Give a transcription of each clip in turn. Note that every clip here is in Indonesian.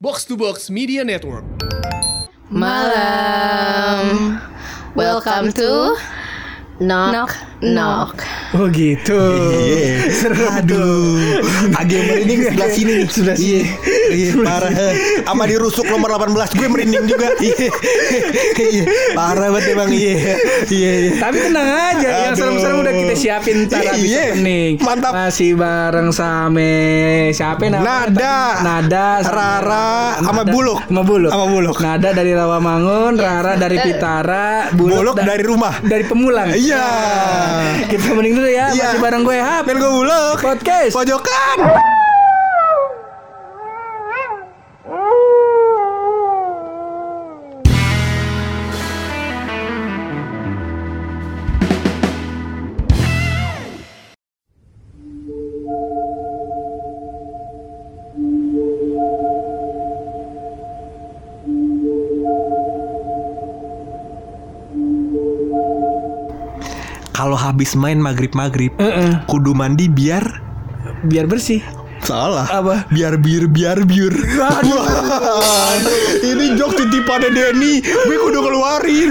Box to Box Media Network. Malam. Welcome to Knock Knock, Knock. Oh gitu. Iya. Aduh. Agak merinding sebelah sini nih. Sebelah sini. Iya, iya, parah. Sama di rusuk nomor 18 gue merinding juga. Iya. Iya. Parah banget emang iya. Iya, iya. Tapi tenang aja, yang serem-serem udah kita siapin ntar habis Iya. opening. Mantap. Masih bareng sama siapa namanya? Nada. Nada, Rara, sama Nada- Buluk. Sama Buluk. Sama Buluk. Nada dari Rawamangun, Rara dari Pitara, Buluk da- dari rumah. dari Pemulang. Iya. Kita mending dulu ya, Iya. masih bareng gue Hap. Dan gue buluk. Podcast. Pojokan. Habis main maghrib-maghrib, Heeh. kudu mandi biar Biar bersih. Salah. Apa? Biar bir biar biur. Wah, ini jok titipannya Denny. Gue kudu keluarin.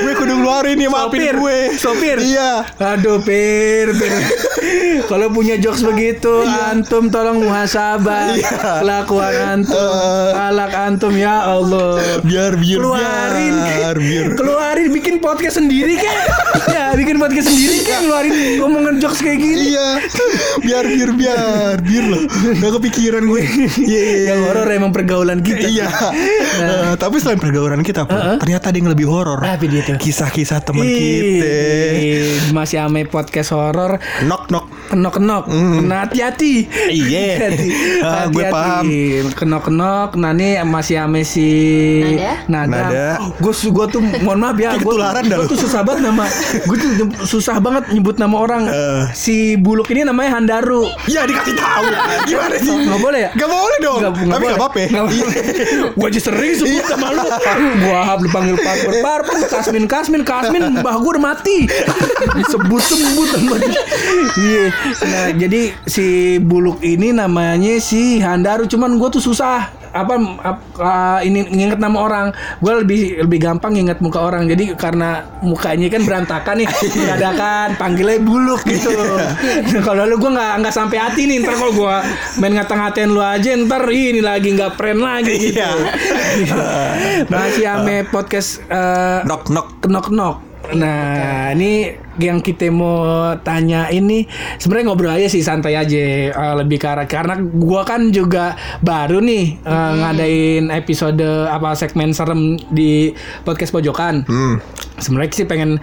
Gue kudu keluarin nih maafin Sopir, gue. sopir. Iya. Aduh, Pir, Pir. Kalau punya jokes begitu, antum tolong muhasabah Iya. kelakuan antum, Eh. alak antum ya Allah. Biar biur Keluarin, biar biur. keluarin bikin podcast sendiri kan? ya, bikin podcast sendiri kan, keluarin omongan jokes kayak gini. Iya. Biar biur biar biur loh. Gak kepikiran gue. Iya iya. Yang horor emang pergaulan kita. Iya. Eh, tapi selain pergaulan kita, Pur, ternyata ada yang lebih horor. Apa dia tuh? Kisah-kisah teman kita. Masih ame podcast horor. Knock knock. Kenok kenok, nah hati-hati. Iya. Hati-hati. Ah, gue Hati-hati. paham. Kenok kenok, nah ini masih ame si Nada? Nada. Gue gue tuh mohon maaf ya, gue lu. tuh susah banget nama, gue tuh susah banget nyebut nama orang. Eh. Si buluk ini namanya Handaru. Ya dikasih tahu. Gimana sih? Nggak boleh ya? Gak boleh dong. Nggak- nggak Tapi boleh. gak apa-apa. ya? Nggak Iya. Gue aja sering sebut sama lu. Gua hap lu panggil Pak Par, Kasmin, Kasmin, Kasmin, mbah gue udah mati. Disebut-sebut sama dia. Iya. Nah, jadi si Buluk ini namanya si Handaru, cuman gue tuh susah apa ap- ah, ini nginget nama orang. Gue lebih lebih gampang nginget muka orang. Jadi karena mukanya kan berantakan nih nggak ada kan panggilnya buluk gitu. Nah, kalau lu gue nggak nggak sampai hati nih ntar kalau gue main ngata-ngatain lu aja ntar ini lagi nggak friend lagi gitu. Iya. masih ame podcast eh, Knock knock. knock knock Nah, ini yang kita mau tanya ini sebenarnya ngobrol aja sih santai aja eh, lebih ke arah karena gua kan juga baru nih eh, ngadain episode apa segmen serem di podcast pojokan. Hmm. Sebenarnya sih pengen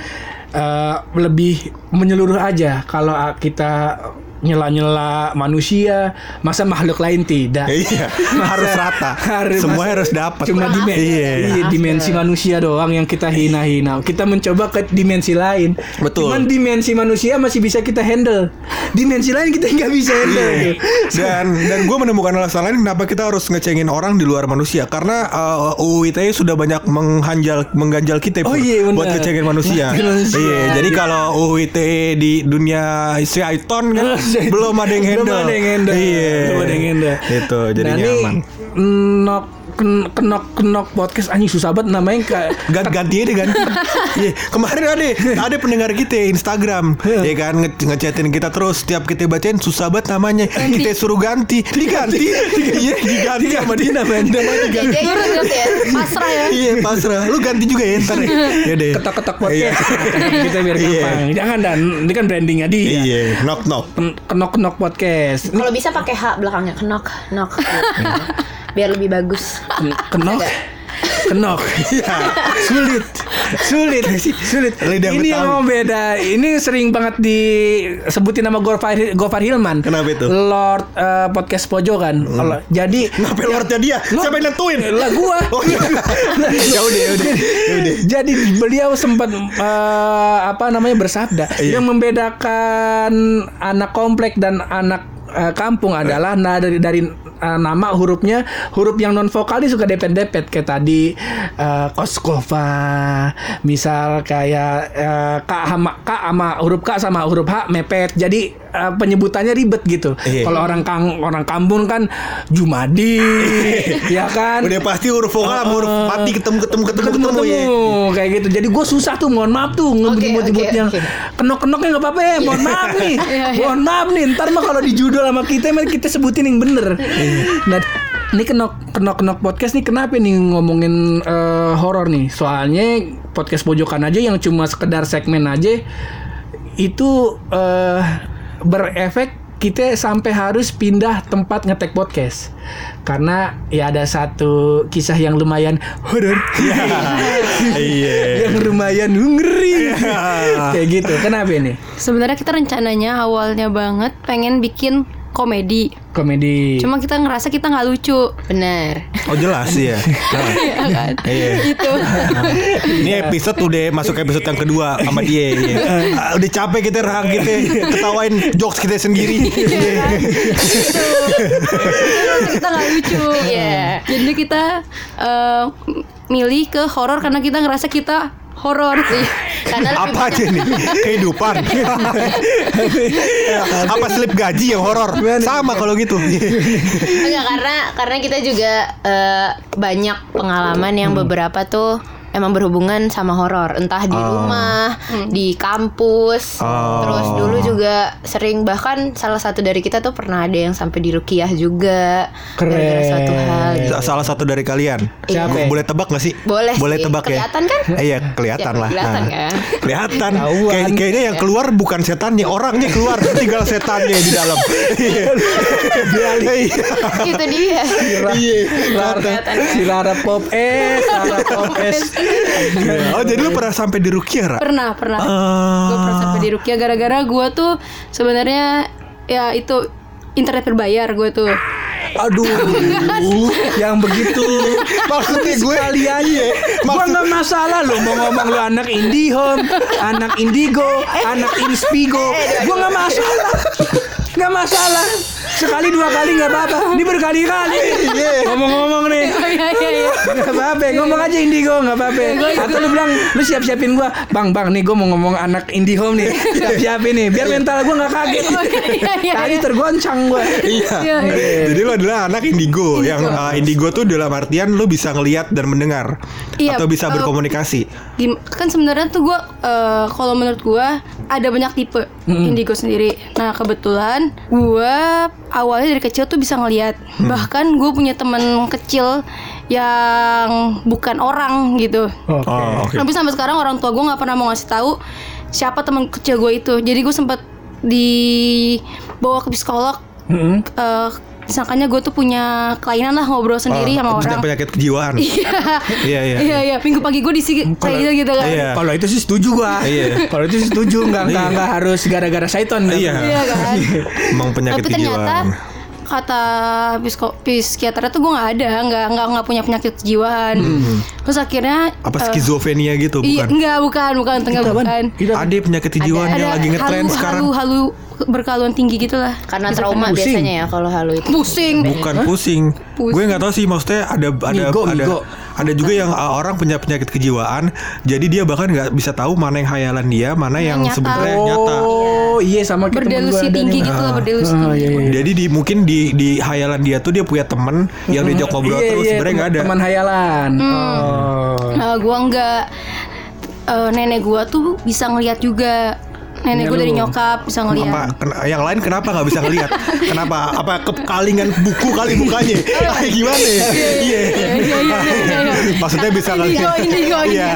eh, lebih menyeluruh aja kalau kita nyela-nyela manusia, masa makhluk lain tidak. Iya. Harus rata. Harus- Semua harus dapat. Cuma dimensi, Iya. iya, dimensi manusia doang yang kita hina-hina. Kita mencoba ke dimensi lain. Betul. Cuman dimensi manusia masih bisa kita handle. Dimensi lain kita nggak bisa handle. Iya. Dan dan gue menemukan alasan lain kenapa kita harus ngecengin orang di luar manusia karena uh, UU ITE sudah banyak menghanjal mengganjal kita Oh iya, buat ngecengin manusia. Manusia. Iya, jadi kalau UU ITE di dunia si Aiton kan belum ada yang handle. Belum ada yang handle. Iya. Belum ada yang handle. Itu jadi nah, nyaman. Ini nok ken- kenok kenok podcast anjing susah banget namanya kayak ganti ganti deh ganti. Iya, kemarin ada ada pendengar kita Instagram, ya kan nge ngechatin kita terus setiap kita bacain susah banget namanya. Kita suruh ganti, diganti, iya diganti sama dia namanya. Namanya diganti. Jadi nurut gitu ya, pasrah ya. Iya pasrah, lu ganti juga ya ntar ya. Ya deh. ketok-ketok Iya. podcast kita biar Iya. gampang. Jangan dan ini kan brandingnya dia. Iya, knock knock. Kenok kenok podcast. Kalau bisa pakai H belakangnya, knock, knock. Biar lebih bagus. Ken- Kenok. Kenok. Iya. sulit sulit sulit Lidah ini yang Betawi. mau beda ini sering banget disebutin nama Gofar Gofar Hilman Kenapa itu? Lord eh, podcast pojokan Allah. jadi Kenapa lordnya dia? Lo- Siapa yang nentuin? lah gua Oh iya. ya udah, ya udah. Ya udah. jadi beliau sempat eh, apa namanya bersabda Iya. yang membedakan anak komplek dan anak eh, kampung adalah nah dari dari eh, nama hurufnya huruf yang non vokal ini suka depet-depet kayak tadi eh, Koskova misal kayak eh, K sama K sama huruf K sama huruf H mepet. Jadi eh, penyebutannya ribet gitu. Iya. kalau orang kang orang kampung kan Jumadi ya kan? Udah pasti huruf vokal sama huruf mati ketemu ketemu ketemu ketemu ketemu ya. kayak gitu. Jadi gue susah tuh mohon maaf tuh ngebut-nyebutnya oke, oke. kenok kenoknya nggak apa-apa ya mohon maaf nih. Mohon maaf nih ntar mah kalau di judul sama kita mah kita sebutin yang bener nah ini kenok kenok kenok podcast nih kenapa nih ngomongin eh, horor nih? Soalnya podcast pojokan aja yang cuma sekedar segmen aja itu eh, berefek kita sampai harus pindah tempat ngetek podcast. Karena ya ada satu kisah yang lumayan horor. Iya. yang lumayan ngeri. Kayak gitu. Kenapa ini? Sebenarnya kita rencananya awalnya banget pengen bikin komedi. komedi Cuma kita ngerasa kita nggak lucu. Bener. Oh jelas ya. Nah, Iya kan? Iya. Gitu. Ini episode udah masuk episode yang kedua sama dia. iya. Ah, udah capek kita rang kita ketawain jokes kita sendiri. Iya kan? Gitu. kita nggak lucu. Iya. Jadi kita eh, milih ke horor karena kita ngerasa kita horor. Karena Apa aja nih kehidupan? Apa slip gaji yang horor? Sama kalau gitu. Enggak karena karena kita juga eh, banyak pengalaman yang beberapa tuh emang berhubungan sama horor, entah di rumah, di kampus. Oh. Terus dulu juga sering bahkan salah satu dari kita tuh pernah ada yang sampai di rukiah juga Keren. suatu hal. gitu. Salah satu dari kalian. Siapa? Boleh tebak gak sih? Boleh Boleh sih. tebak ya? Kelihatan kan? Eh, Iya, kelihatan Ya, lah. kelihatan Nah. kan? Kelihatan. Kayak- kayaknya yang keluar bukan setannya, orangnya keluar, tinggal setannya di dalam. Iya. Iya. Itu dia. Iya. Kelihatan kan? si Rara Pop S Rara Pop S Oh, jadi lu pernah sampai di Rukia, Ra? Pernah, pernah. Ah. Gue pernah sampai di Rukia gara-gara gue tuh sebenarnya ya itu internet berbayar gue tuh. aduh yang begitu Maksudnya gue kalian Iya. Gua Maksud- nggak masalah lo mau ngomong lu anak IndiHome, anak Indigo, anak Inspigo. Gua nggak masalah. Nggak masalah. Sekali dua kali nggak apa-apa. Ini berkali-kali. Ngomong-ngomong nih. Oh iya iya iya. Nggak apa-apa, ngomong aja Indigo nggak apa-apa. Atau lu bilang lu siap-siapin gua, bang bang nih gua mau ngomong anak IndiHome nih, siap-siapin nih, biar mental gua nggak kaget. Iya, iya, Tadi iya. tergoncang gua. Iya. Iya, iya. Jadi lo adalah anak indigo, yang uh, indigo tuh dalam artian lo bisa ngelihat dan mendengar Iya, atau bisa uh, berkomunikasi. Kan sebenarnya tuh gue kalau menurut gue ada banyak tipe indigo sendiri. Nah kebetulan gue awalnya dari kecil tuh bisa ngelihat. Bahkan gue punya teman kecil yang bukan orang gitu. Oke. Oh, oke. Tapi sampai sekarang orang tua gue nggak pernah mau ngasih tahu siapa teman kecil gue itu. Jadi gue sempat dibawa ke psikolog. Mm-mm. eh disangkanya gue tuh punya kelainan lah ngobrol sendiri Oh, sama punya orang. penyakit kejiwaan. Iya, Iya, iya. iya, iya. Minggu pagi gue disi kayak gitu gitu kan. Iya. Kalau itu sih setuju gua. Iya. Kalau itu sih setuju nggak nggak Iya. nggak harus gara-gara syaiton. Iya. Iya kan. Emang penyakit Tapi ternyata kejiwaan. Kata psiko, psikiater tuh gue nggak ada, nggak nggak nggak punya penyakit kejiwaan. Terus akhirnya Hmm. Apa eh, skizofrenia gitu Iya, bukan? enggak, bukan, bukan, enggak, Kita, Ban. bukan. Ada penyakit kejiwaan yang lagi ngetren halu, sekarang. halu, halu berkaluan tinggi gitu lah. Karena trauma pusing. biasanya ya kalau halu itu. Pusing. Bukan pusing. Pusing. Gue nggak tahu sih maksudnya ada ada Ngigo, ada ngigo. Ada juga yang uh, orang punya penyakit kejiwaan. Jadi dia bahkan nggak bisa tahu mana yang hayalan dia, mana yang nyata. sebenarnya nyata. Oh iya sama kayak temen gua Berdelusi tinggi gitu lah, berdelusi Ah, tinggi. iya, iya. Jadi di mungkin di di hayalan dia tuh dia punya temen yang diajak ngobrol Iya, terus iya, sebenarnya nggak ada. Teman hayalan. Oh. Nah, gua enggak eh, nenek gua tuh bisa ngelihat juga. Nenek gua dari nyokap bisa ngelihat. apa ken- yang lain kenapa nggak bisa ngelihat kenapa? Apa kekalingan buku kali mukanya? Ah, gimana ya? Iya iya, iya, iya. maksudnya bisa indigo, indigo, Iya.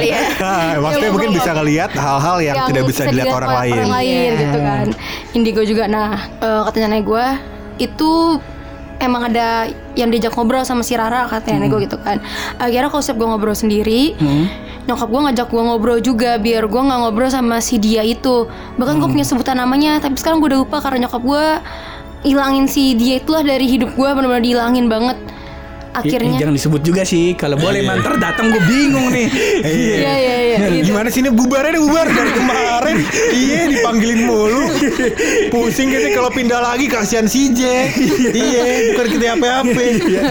ya. Ah, maksudnya Ya, mungkin bisa ngelihat hal-hal yang, tidak bisa dilihat orang lain orang lain. gitu kan. Indigo juga. Nah eh, katanya nenek gue itu emang ada yang diajak ngobrol sama si Rara katanya nenek gue gitu kan. Akhirnya kalau setiap gue ngobrol sendiri nyokap gue ngajak gue ngobrol juga biar gue nggak ngobrol sama si dia itu. Bahkan gue punya sebutan namanya tapi sekarang gue udah lupa karena nyokap gue ilangin si dia itulah dari hidup gue benar-benar dihilangin banget akhirnya jangan disebut juga sih. Kalau boleh mantar datang gue bingung nih. iya. Iya iya gitu. Gimana sih ini bubarnya nih bubar? Dari kemarin. Iya dipanggilin mulu. Pusing gitu kalau pindah lagi kasihan si J. Iya. Bukan kita apa-apa.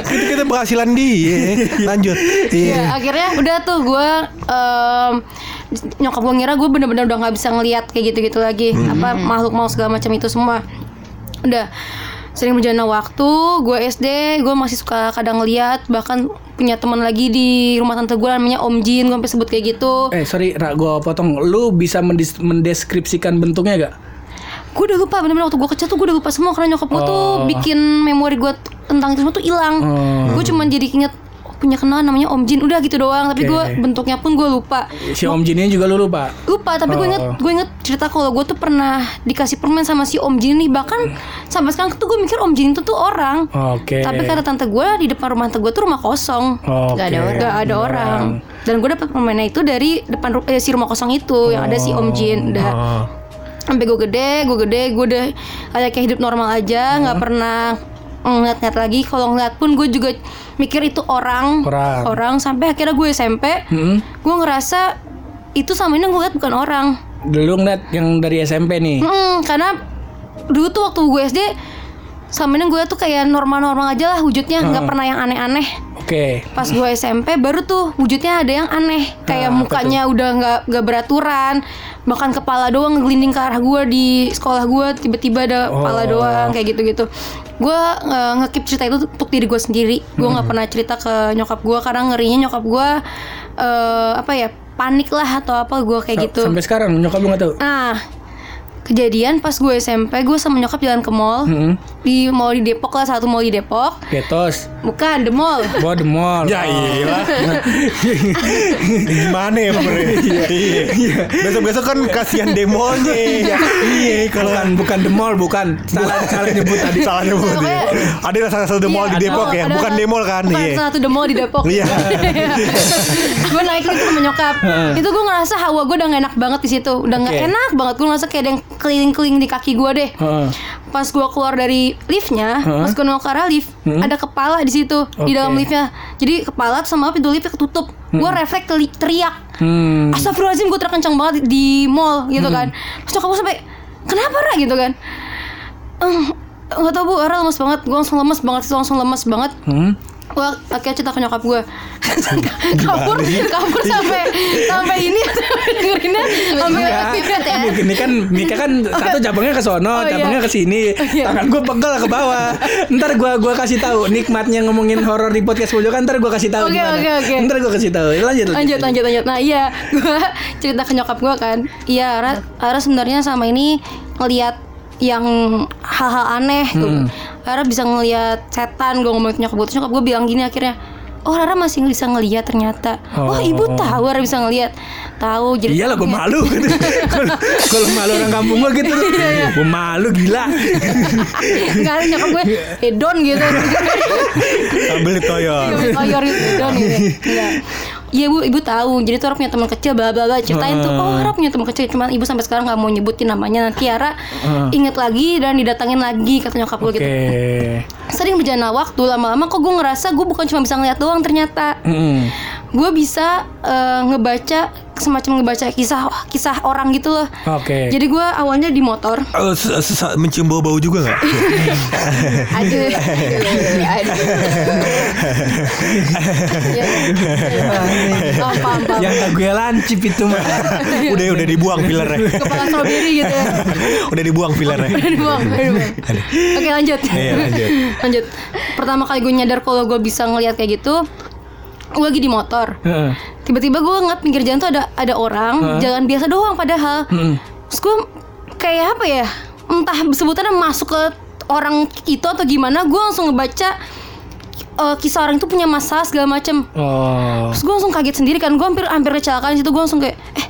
Itu kita penghasilan dia. Lanjut. Ya, Iya akhirnya udah tuh gue em, nyokap gue ngira gue bener-bener udah nggak bisa ngelihat kayak gitu-gitu lagi. Apa makhluk mau segala macam itu semua. Udah sering berjalan waktu gue SD gue masih suka kadang ngeliat bahkan punya teman lagi di rumah tante gue namanya Om Jin gue sampai sebut kayak gitu Eh sorry, Ra, gue potong. Lu bisa mendis- mendeskripsikan bentuknya gak? gue udah lupa bener-bener waktu gue kecil tuh gue udah lupa semua karena nyokap gue tuh Oh. bikin memori gue tentang itu semua tuh hilang Oh. gue cuma jadi inget punya kenalan namanya Om Jin udah gitu doang tapi gue Oke. bentuknya pun gue lupa Si Om Jin ini juga lu lupa. lupa tapi gue inget Oh. gue inget cerita kalau gue tuh pernah dikasih permen sama si Om Jin nih bahkan sampai sekarang tuh gue mikir Om Jin itu tuh orang Oke. tapi kata tante gue di depan rumah tante gue tuh rumah kosong Oke. Nggak ada orang. Gak ada orang dan gue dapet permennya itu dari depan eh, si rumah kosong itu yang ada si Om Jin udah Oh. sampai gue gede gue gede gue udah kayak hidup normal aja nggak pernah ngeliat-ngeliat lagi. Kalau ngeliat pun gue juga mikir itu orang. Orang. sampai akhirnya gue SMP Hmm. gue ngerasa itu sama ini gue liat bukan orang. Dulu ngeliat yang dari SMP nih. Mm, karena dulu tuh waktu gue SD sama ini gue tuh kayak normal-normal aja lah wujudnya. Nggak pernah yang aneh-aneh Oke. pas gue SMP baru tuh wujudnya ada yang aneh. Kayak Ah, apa mukanya udah nggak nggak beraturan. Bahkan kepala doang ngelinding ke arah gue di sekolah gue tiba-tiba ada kepala Oh. doang kayak gitu-gitu. Gue uh, ngekip cerita itu untuk diri gue sendiri. Gue nggak pernah cerita ke nyokap gue karena ngerinya nyokap gue eh, apa ya panik lah atau apa gue kayak Sa- gitu. Sampai sekarang nyokap lu gak tahu. Nah, kejadian pas gue SMP, gue sama nyokap jalan ke mall. Hmm. Di mall di Depok lah, satu mall di Depok. Getos. Bukan, the mall. Gua the mall. Ya Oh. iya Gimana ya sebenarnya Iya Besok-besok kan kasihan demonya Iya kalau Bukan bukan the mall, bukan. Salah salah nyebut tadi. Salah nyebut ya. Ada salah satu demol di Depok ya ada- Bukan demol kan Bukan, Iya salah satu the mall di Depok. Iya. gue naik itu sama nyokap. itu gue ngerasa hawa gue udah gak enak banget di situ. Udah nggak Oke. enak banget. Gue ngerasa kayak ada yang keliling-keliling di kaki gue deh. Heeh. Pas gue keluar dari liftnya, Heeh. pas gue nengok ke arah lift, ada kepala di situ di Oke. dalam liftnya. Jadi kepala sama pintu liftnya ketutup. Gue refleks teriak. Hmm. Astagfirullahaladzim gue teriak kencang banget di mall gitu kan Terus nyokap gue sampai Kenapa Ra gitu kan "Eh, nggak tau bu Ra lemes banget Gue langsung lemes banget langsung lemes banget Hmm. Gue akhirnya cerita ke nyokap gue Kabur Kabur sampai Sampai ini Dengerinnya Sampai Enggak. Ini kan Mika kan satu cabangnya ke sono, Oh, iya. cabangnya ke sini. iya. Tangan gue pegel ke bawah. Ntar gue gua kasih tahu nikmatnya ngomongin horor di podcast pojokan. Ntar gue kasih tahu Oke, gimana. oke, oke. Ntar gue kasih tahu. Lanjut. lanjut lanjut lanjut nah iya gue cerita ke nyokap gue kan iya Ra sebenarnya sama ini ngelihat yang hal-hal aneh tuh Rara bisa ngelihat setan gue ngomong nyokap gue Terus nyokap gue bilang gini akhirnya Oh Rara masih bisa ngelihat ternyata. Oh, ibu tahu Rara bisa ngelihat Tahu jadi Iya lah gue malu gitu. Kalau- malu orang kampung gue gitu tuh. Iya, Gue malu gila. Enggak nyokap gue hedon gitu. Sambil ditoyor. Koyor gitu hedon gitu. Enggak Iya ibu ibu tahu. Jadi tuh Rara punya teman kecil bla bla bla. Ceritain tuh oh Rara punya teman kecil. Cuman ibu sampai sekarang nggak mau nyebutin namanya. Nanti Rara inget lagi dan didatangin lagi kata nyokap gue gitu sering berjalan waktu lama-lama kok gue ngerasa gue bukan cuma bisa ngeliat doang ternyata Mm-mm. gue bisa eh, ngebaca semacam ngebaca kisah kisah orang gitu loh Oke. jadi gue awalnya di motor Eh, se- se- Mencium bau-bau juga gak? aduh ya, paham Yang gak gue lancip itu mah. udah udah dibuang fillernya kepala strawberry gitu ya Udah dibuang Udah dibuang, udah dibuang. Oke lanjut. Iya, lanjut. Lanjut. Pertama kali gue nyadar kalau gue bisa ngelihat kayak gitu, gue lagi di motor. Tiba-tiba gue ngeliat pinggir jalan tuh ada ada orang jalan biasa doang padahal. Terus gue kayak apa ya? Entah sebutannya masuk ke orang itu atau gimana, gue langsung ngebaca eh, kisah orang itu punya masalah segala macem. Oh. Terus gue langsung kaget sendiri kan Gue hampir hampir kecelakaan situ Gue langsung kayak Eh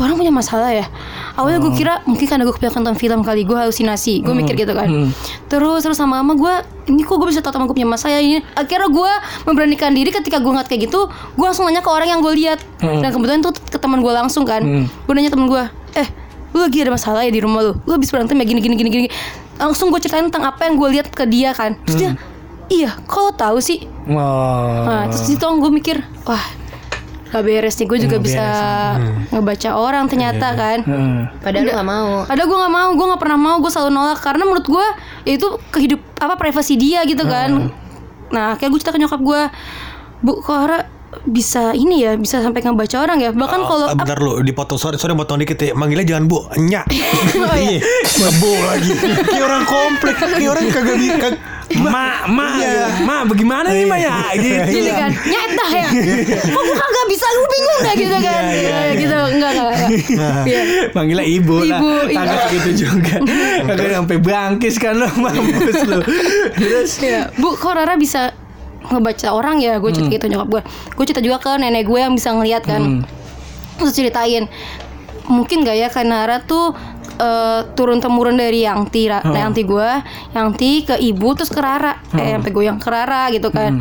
tuh orang punya masalah ya. Awalnya gue kira Mungkin karena gue kebanyakan nonton film kali Gue halusinasi Gue mikir gitu kan. Hmm. Terus terus sama lama gue Ini kok gue bisa tau teman gue punya masalah ya ini? Akhirnya gue memberanikan diri Ketika gue ngeliat kayak gitu Gue langsung nanya ke orang yang gue lihat. Hmm. Dan kebetulan tuh ke teman gue langsung kan. Hmm. Gue nanya temen gue Eh lu lagi ada masalah ya di rumah lu? Lu habis berantem ya gini gini gini gini. Langsung gue ceritain tentang apa yang gue lihat ke dia kan. Terus dia iya kok lo tahu sih? Wah. Nah, terus di situ gue mikir, wah gak beres nih. Gue juga Nggak bisa ngebaca orang ternyata kan. Heeh. Padahal lu gak mau. Ada gue nggak mau, gue nggak pernah mau, gue selalu nolak karena menurut gue ya itu kehidup apa privasi dia gitu kan. Nah, kayak gue cerita ke nyokap gue, bu, kok Ara bisa ini ya, bisa sampai ngebaca orang ya. Bahkan kalau Ah, bentar lu dipotong sorry sorry potong dikit ya manggilnya jangan bu nyak iya bu lagi kayak orang komplek kayak orang kagak bi kag Ma, ma, Iya. ma, bagaimana nih ma ya? Gitu. gini kan, nyet dah ya. Kok gue kagak bisa, lu bingung dah gitu kan. Iya, Ya, gitu, enggak enggak. enggak. Iya. Panggilnya ibu, lah. Ibu, iya. Kagak segitu juga. Kagak sampai bangkis kan lo mampus lo. Terus Iya, Bu, kok Rara bisa ngebaca orang ya? Gue cerita gitu nyokap gue. Gue cerita juga ke nenek gue yang bisa ngeliat kan. Terus ceritain, mungkin gak ya karena Rara tuh eh, turun temurun dari Yangti, Ra- Yangti gue, Yangti ke ibu terus ke Rara, kayak sampai goyang ke Rara gitu kan.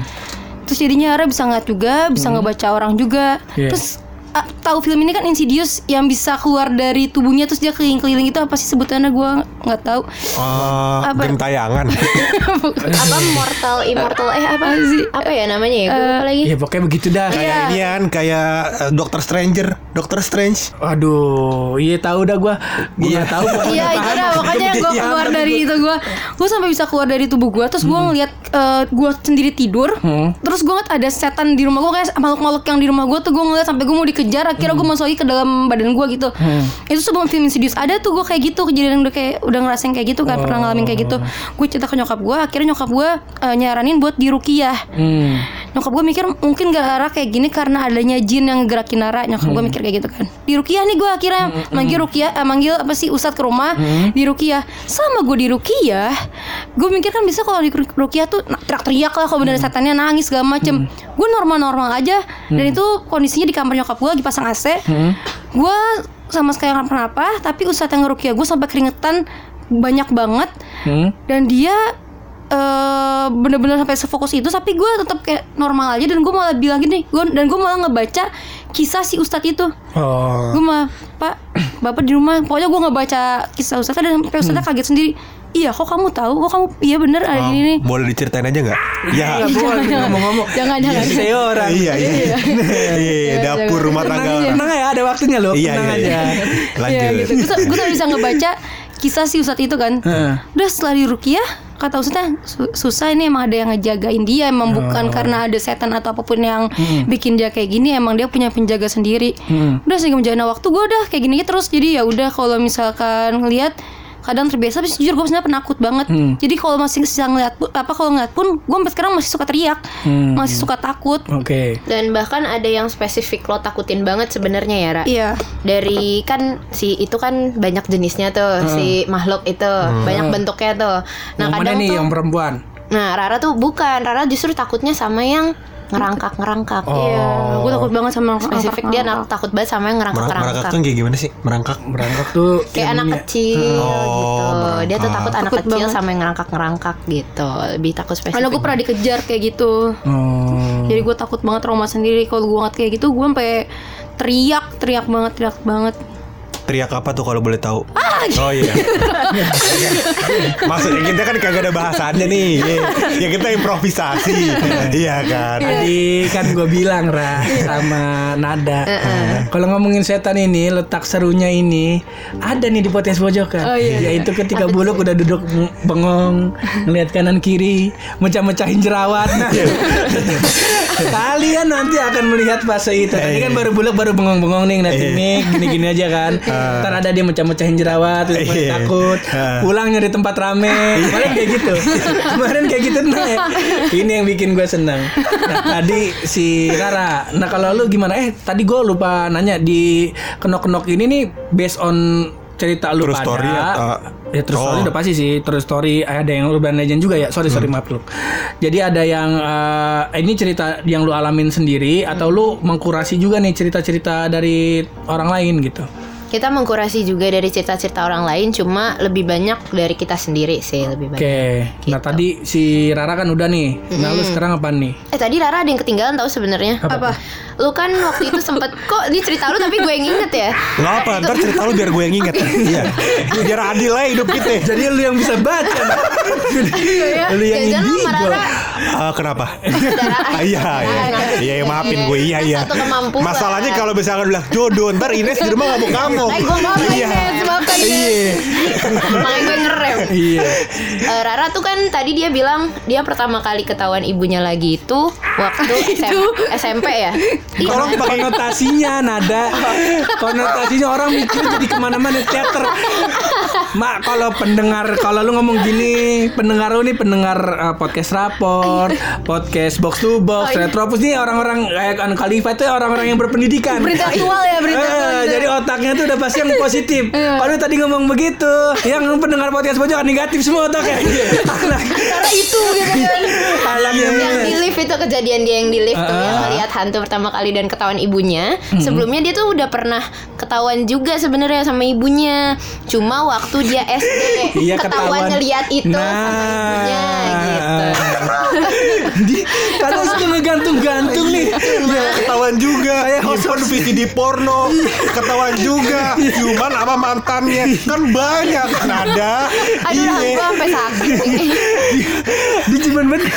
Terus jadinya Rara bisa ngeliat juga, bisa ngebaca orang juga. Iya. Terus ah, tahu film ini kan Insidious yang bisa keluar dari tubuhnya terus dia keliling-keliling itu apa sih sebutannya gue nggak tahu. oh, Apa? gentayangan apa mortal immortal eh apa Apa sih? Apa ya namanya ya? Gue lupa lagi. ya pokoknya begitu dah. kayak Iya. ini kan kayak eh, Doctor Stranger Doctor Strange Aduh, iya tahu dah gua. Gua Iya. nggak tahu. Iya itu dah makanya gue Iya, keluar dari itu gue gue sampai bisa keluar dari tubuh gue terus gue ngeliat gue sendiri tidur Hmm. terus gue ngeliat ada setan di rumah gue kayak makhluk-makhluk yang di rumah gue tuh gue ngeliat sampai gue mau dikejar akhirnya gue masuk lagi ke dalam badan gue gitu. Itu sebelum film Insidious. Ada tuh gue kayak gitu kejadian udah kayak udah ngerasain kayak gitu kan pernah ngalamin kayak gitu. Gue cerita ke nyokap gue akhirnya nyokap gue eh, nyaranin buat dirukiah Hmm. Nyokap gue mikir mungkin Gara kayak gini karena adanya jin yang ngegerakin Nara. Nyokap gue mikir kayak gitu kan. Di Rukiah nih gue akhirnya manggil Rukiah eh, Manggil apa sih Ustadz ke rumah Di Rukiah. Selama gue di Rukiah Gue mikir kan bisa kalau di Rukiah tuh Teriak-teriak lah Kalau bener setannya nangis segala macem. Gue normal-normal aja. Dan itu kondisinya di kamar nyokap gue Lagi pasang AC Gue sama sekali nggak kenapa Tapi Ustadz yang ngerukiah gue sampai keringetan Banyak banget. Hmm. dan dia eh bener-bener sampai sefokus itu tapi gue tetap kayak normal aja dan gue malah bilang gini gue dan gue malah ngebaca kisah si ustadz itu. Oh. gue malah pak bapak di rumah. Pokoknya gue ngebaca kisah ustadz dan sampai ustadznya kaget sendiri iya kok kamu tahu? Kok kamu iya bener ada gini nih boleh diceritain aja nggak? Ya ngomong-ngomong. jangan jangan. Saya orang. iya iya. Iya. Dapur rumah tangga. Tenang, ya, ada waktunya loh. iya tenang iya aja. iya Iya lanjut. gitu. Gue gue bisa ngebaca kisah si ustadz itu kan. Heeh. udah setelah di Rukiah kata ustadznya "Su- susah ini emang ada yang ngejagain dia. Emang bukan karena ada setan atau apa pun yang bikin dia kayak gini emang dia punya penjaga sendiri. Udah sehingga menjalani waktu gue udah kayak gini terus. Jadi ya udah kalau misalkan ngelihat kadang terbiasa tapi jujur gue sebenarnya penakut banget jadi kalau masih bisa ngeliat apa kalau ngeliat pun gue sampai sekarang masih suka teriak masih suka takut Oke. Dan bahkan ada yang spesifik lo takutin banget sebenarnya ya, Ra. iya Dari kan si itu kan banyak jenisnya tuh, si makhluk itu, banyak bentuknya tuh. Nah, yang mana kadang nih tuh yang perempuan? Nah, Rara tuh bukan. Rara justru takutnya sama yang ngerangkak-ngerangkak. iya gue takut banget sama Spesifik dia nak- takut banget sama yang merangkak merangkak ngerangkak-ngerangkak. tuh kayak gimana sih merangkak Berangkat tuh Kayak anak kecil gitu. Dia tuh merangkak. takut anak Takut kecil banget. sama yang ngerangkak-ngerangkak gitu. Lebih takut spesifik. karena gue pernah dikejar kayak gitu Oh. Jadi gue takut banget trauma sendiri kalau gue ngeliat kayak gitu gue sampai teriak teriak banget teriak banget. Teriak apa tuh kalau boleh tahu? Ah, oh iya. Maksudnya kita kan kagak ada bahasannya nih. Ya, ya kita improvisasi. Iya kan? Tadi kan gue bilang Ra sama Nada. Kalau ngomongin setan ini Letak serunya ini Ada nih di podcast pojokan. Oh, iya. Yaitu ketika buluk udah duduk bengong Ngeliat kanan kiri Mecah-mecahin jerawat. Kalian nanti akan melihat fase itu. Tadi kan baru buluk baru bengong-bengong nih Ngeliatin mic Gini-gini aja kan Ntar ada dia mecah-mecahin jerawat Iya. Takut. Ah. Pulang nyari tempat rame. Kemarin kayak gitu. Kemarin kayak gitu nah ya. Ini yang bikin gue senang Nah tadi si Rara Nah kalau lu gimana? Eh tadi gue lupa nanya Di kenok-kenok ini nih Based on cerita lu True pada story atau- Ya true story Oh. udah pasti sih True story. Ada yang urban legend juga ya? Sorry sorry maaf lu Jadi ada yang eh, Ini cerita yang lu alamin sendiri Atau lu mengkurasi juga nih Cerita-cerita dari orang lain gitu kita mengkurasi juga dari cerita-cerita orang lain, cuma lebih banyak dari kita sendiri sih lebih banyak. Oke. Nah tadi si Rara kan udah nih. Nah lu sekarang apa nih? Eh tadi Rara ada yang ketinggalan tahu sebenarnya. Apa? Lu kan waktu itu sempet kok ini cerita lu tapi gue yang inget ya. Nggak apa, ntar cerita lu biar gue yang inget Iya Biar adil aja hidup kita Jadi lu yang bisa baca. lu yang Jangan-jangan lu sama indigo. Rara Ah, kenapa? Ah, Iya, iya. Ah, Iya, maafin gue. Iya, Kan iya. Masalahnya kalau misalkan bilang jodoh, ntar Ines di rumah ngamuk-ngamuk. Eh, gue maaf Iya. Ines. Iya. Makanya gue ngerem. Iya. Eh, Rara tuh kan tadi dia bilang dia pertama kali ketahuan ibunya lagi itu waktu SM SMP ya. Iya, Tolong kan? konotasinya nada konotasinya orang mikir jadi ke mana-mana teater mak kalau pendengar kalau lu ngomong gini pendengar lu nih pendengar uh, podcast rapor podcast box to box Oh, iya. retropus nih orang-orang kayak An Khalifa itu orang-orang yang berpendidikan Berintelektual ya, berintelektual. Eh, jadi otaknya tuh udah pasti yang positif kalau tadi ngomong begitu yang pendengar podcast pojok negatif semua otaknya anak Karena itu gitu kan. yang di lift itu kejadian dia yang di lift tuh yang melihat hantu pertama kali dan ketahuan ibunya. Sebelumnya dia tuh udah pernah ketahuan juga sebenarnya sama ibunya. Cuma waktu dia SD Iya, ketahuan ngeliat itu sama ibunya gitu. Di, karena suka ngegantung-gantung nih. Ya, ketahuan juga. Handphone VCD porno, ketahuan juga. Cuman sama mantannya kan banyak. Nada. Aduh, Iya. gue sampai sakit. Dia cuman banget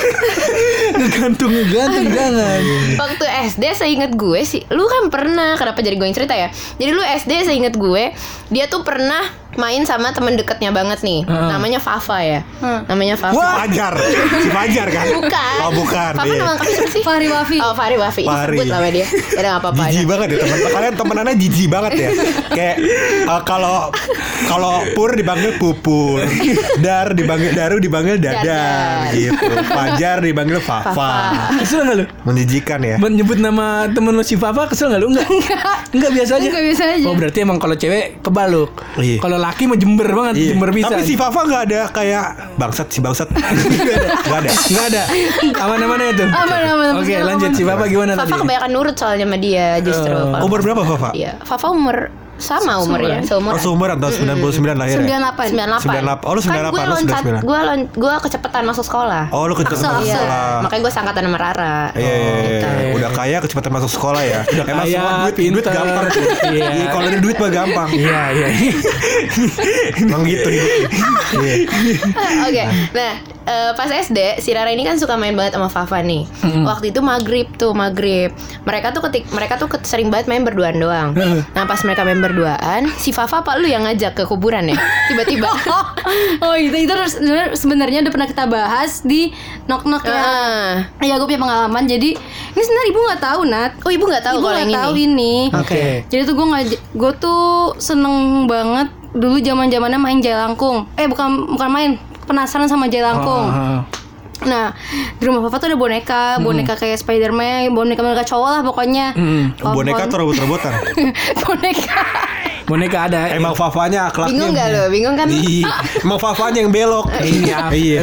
ngegantung-ngegantung jangan. Waktu SD seinget gue sih Lu kan pernah Kenapa jadi gue yang cerita ya Jadi lu SD seinget gue Dia tuh pernah main sama temen deketnya banget nih Namanya Fafa ya Namanya Fafa Fajar. Si Fajar kan? Bukan Oh, bukan. Fafa Iya. nama siapa sih? Fahri Wafi. Oh Fahri Wafi Fahri. Sebut nama dia Ya apa-apa Jijik banget ya teman kalian temenannya jijik banget ya kayak eh, kalau kalau pur dipanggil pupur dar dipanggil daru dipanggil dadar Dadar. gitu fajar dipanggil fafa Fafa. Kesel gak lu? menjijikan ya Men- Nyebut nama temen lu si Fafa kesel gak lu? Enggak Enggak biasa aja Enggak, biasa aja. Oh berarti emang kalau cewek kebaluk Iya. Kalau laki mah jember banget Iya. Jember bisa Tapi si Fafa nggak ada kayak bangsat si bangsat. Nggak ada. Nggak ada Aman-aman itu Aman, aman, aman. Oke lanjut aman. si Fafa gimana Fafa tadi? kebanyakan nurut soalnya sama dia justru Kalau- Umur berapa Fafa? Iya Fafa umur sama umurnya Seumur Oh seumuran tahun 99 lahir ya? 98. 98 Oh, lu 98, Kan gue lu loncat 99. Gue lon, gue kecepatan masuk sekolah Oh lu kecepatan masuk Aksel. sekolah. Makanya gue sangkatan sama Rara Iya, iya, iya, Gitu. iya. udah kaya kecepatan masuk sekolah ya. Emang kaya, semua duit, duit pinter. gampang. tuh. Iya. Iya, Kalau ada duit mah gampang. Iya iya Emang gitu nih. Iya. Oke, nah eh, pas SD si Rara ini kan suka main banget sama Fafa nih. Waktu itu maghrib tuh maghrib. Mereka tuh ketik mereka tuh ket- sering banget main berduaan doang. Nah pas mereka main berduaan, si Fafa apa lu yang ngajak ke kuburan ya? Tiba-tiba. Oh itu itu sebenarnya- sebenarnya udah pernah kita bahas di knock knock ya. Ah. Ya gue punya pengalaman jadi ini sebenarnya ibu nggak tahu Nat. Oh ibu nggak tahu ibu kalau nggak yang tahu ini. ini. Oke Jadi tuh gue ngaj gue tuh seneng banget dulu zaman zamannya main jalangkung. Eh bukan bukan main penasaran sama jalangkung. Ah, Nah di rumah papa tuh ada boneka, boneka kayak Spiderman, boneka boneka cowok lah pokoknya. Hmm. Pohon- Boneka atau robot-robotan? boneka. Boneka ada Emang Fafanya akhlaknya. Bingung nggak lo? Bingung kan? Iya. Emang Fafanya yang belok. Apa? Iya.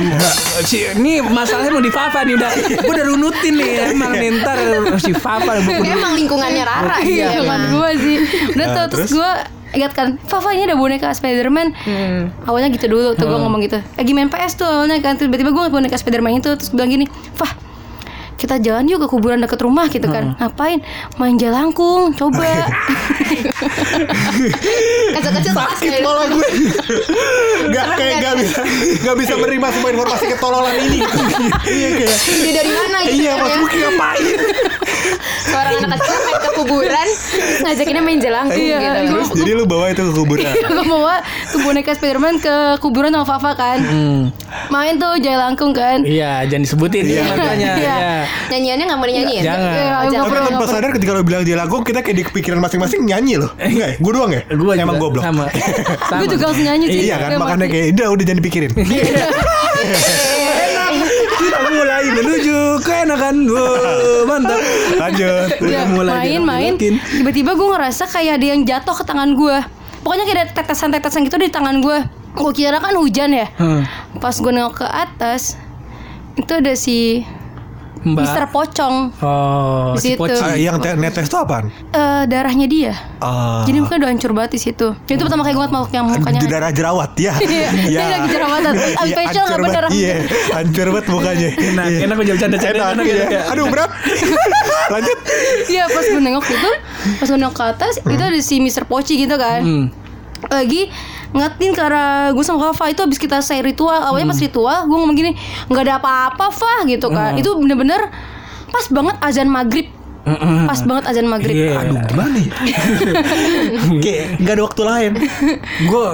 Si, ini masalahnya mau di Fafa nih udah Gue udah runutin nih Emang nih ntar si Fafa emang lingkungannya Rara Iya, sih. kan emang. gue sih. Udah tuh terus, terus? gue ingat kan, Fafa ini ada boneka Spiderman. Hmm. Awalnya gitu dulu tuh gue ngomong gitu. Lagi main PS tuh awalnya kan tiba-tiba gue boneka Spiderman itu terus gue bilang gini, "Fah, kita jalan yuk ke kuburan deket rumah gitu kan. Ngapain? Main jalangkung, coba. Kecil-kecil Sakit malah gue. Gak kayak gak bisa gak bisa menerima semua informasi ketololan ini. Iya kayak. Dia dari mana gitu Iya kan Mas ya? Buki ngapain? Seorang anak kecil main ke kuburan ngajakinnya main jelangkung Iya, gitu. Terus jadi lu bawa itu ke kuburan. gue bawa tuh boneka Spiderman ke kuburan sama Fafa kan. Main tuh jalangkung kan. Iya jangan disebutin Iya. makanya Iya. Ya. Nyanyiannya nggak mau dinyanyiin? Jangan. Iya, Oh, jangan. Tapi tanpa nggak sadar ketika lo bilang dia lagu kita kayak di kepikiran masing-masing nyanyi loh. Enggak ya? Gue doang ya? Gue Emang goblok. Sama Sama Gue juga langsung nyanyi sih. Iya kan makanya kayak udah udah jangan dipikirin. Kita mulai menuju keenakan Wow, Mantap Lanjut. Iya, Udah mulai main main dilakuin. tiba-tiba gue ngerasa kayak ada yang jatuh ke tangan gue pokoknya kayak ada tetesan-tetesan gitu di tangan gue gue kira kan hujan ya Hmm. pas gue nengok ke atas itu ada si Mbak. Mister Pocong Oh, Di si situ. Poci. Ah, yang te- netes itu apaan? Eh, darahnya dia. Ah. Jadi mukanya udah hancur banget di situ. Itu pertama kali gue ngeliat makhluk yang mukanya di darah jerawat ya. Iya, dia lagi jerawatan. Iya, Facial nggak hancur bener. banget. Iya, hancur banget mukanya. Enak, Iya. enak aja bercanda-canda, Enak, enak, iya. enak, ya. Aduh, berat. Lanjut. Iya pas gue nengok itu Pas gue nengok ke atas Itu ada si Mr. Poci gitu kan Hmm. Lagi ngatin ke arah gue sama Kak Fa itu habis kita say ritual. Awalnya pas ritual gue ngomong gini nggak ada apa-apa Fa gitu kan itu bener-bener pas banget azan maghrib pas banget azan maghrib. Iya. Aduh, gimana ya? Kayak gak ada waktu lain. gue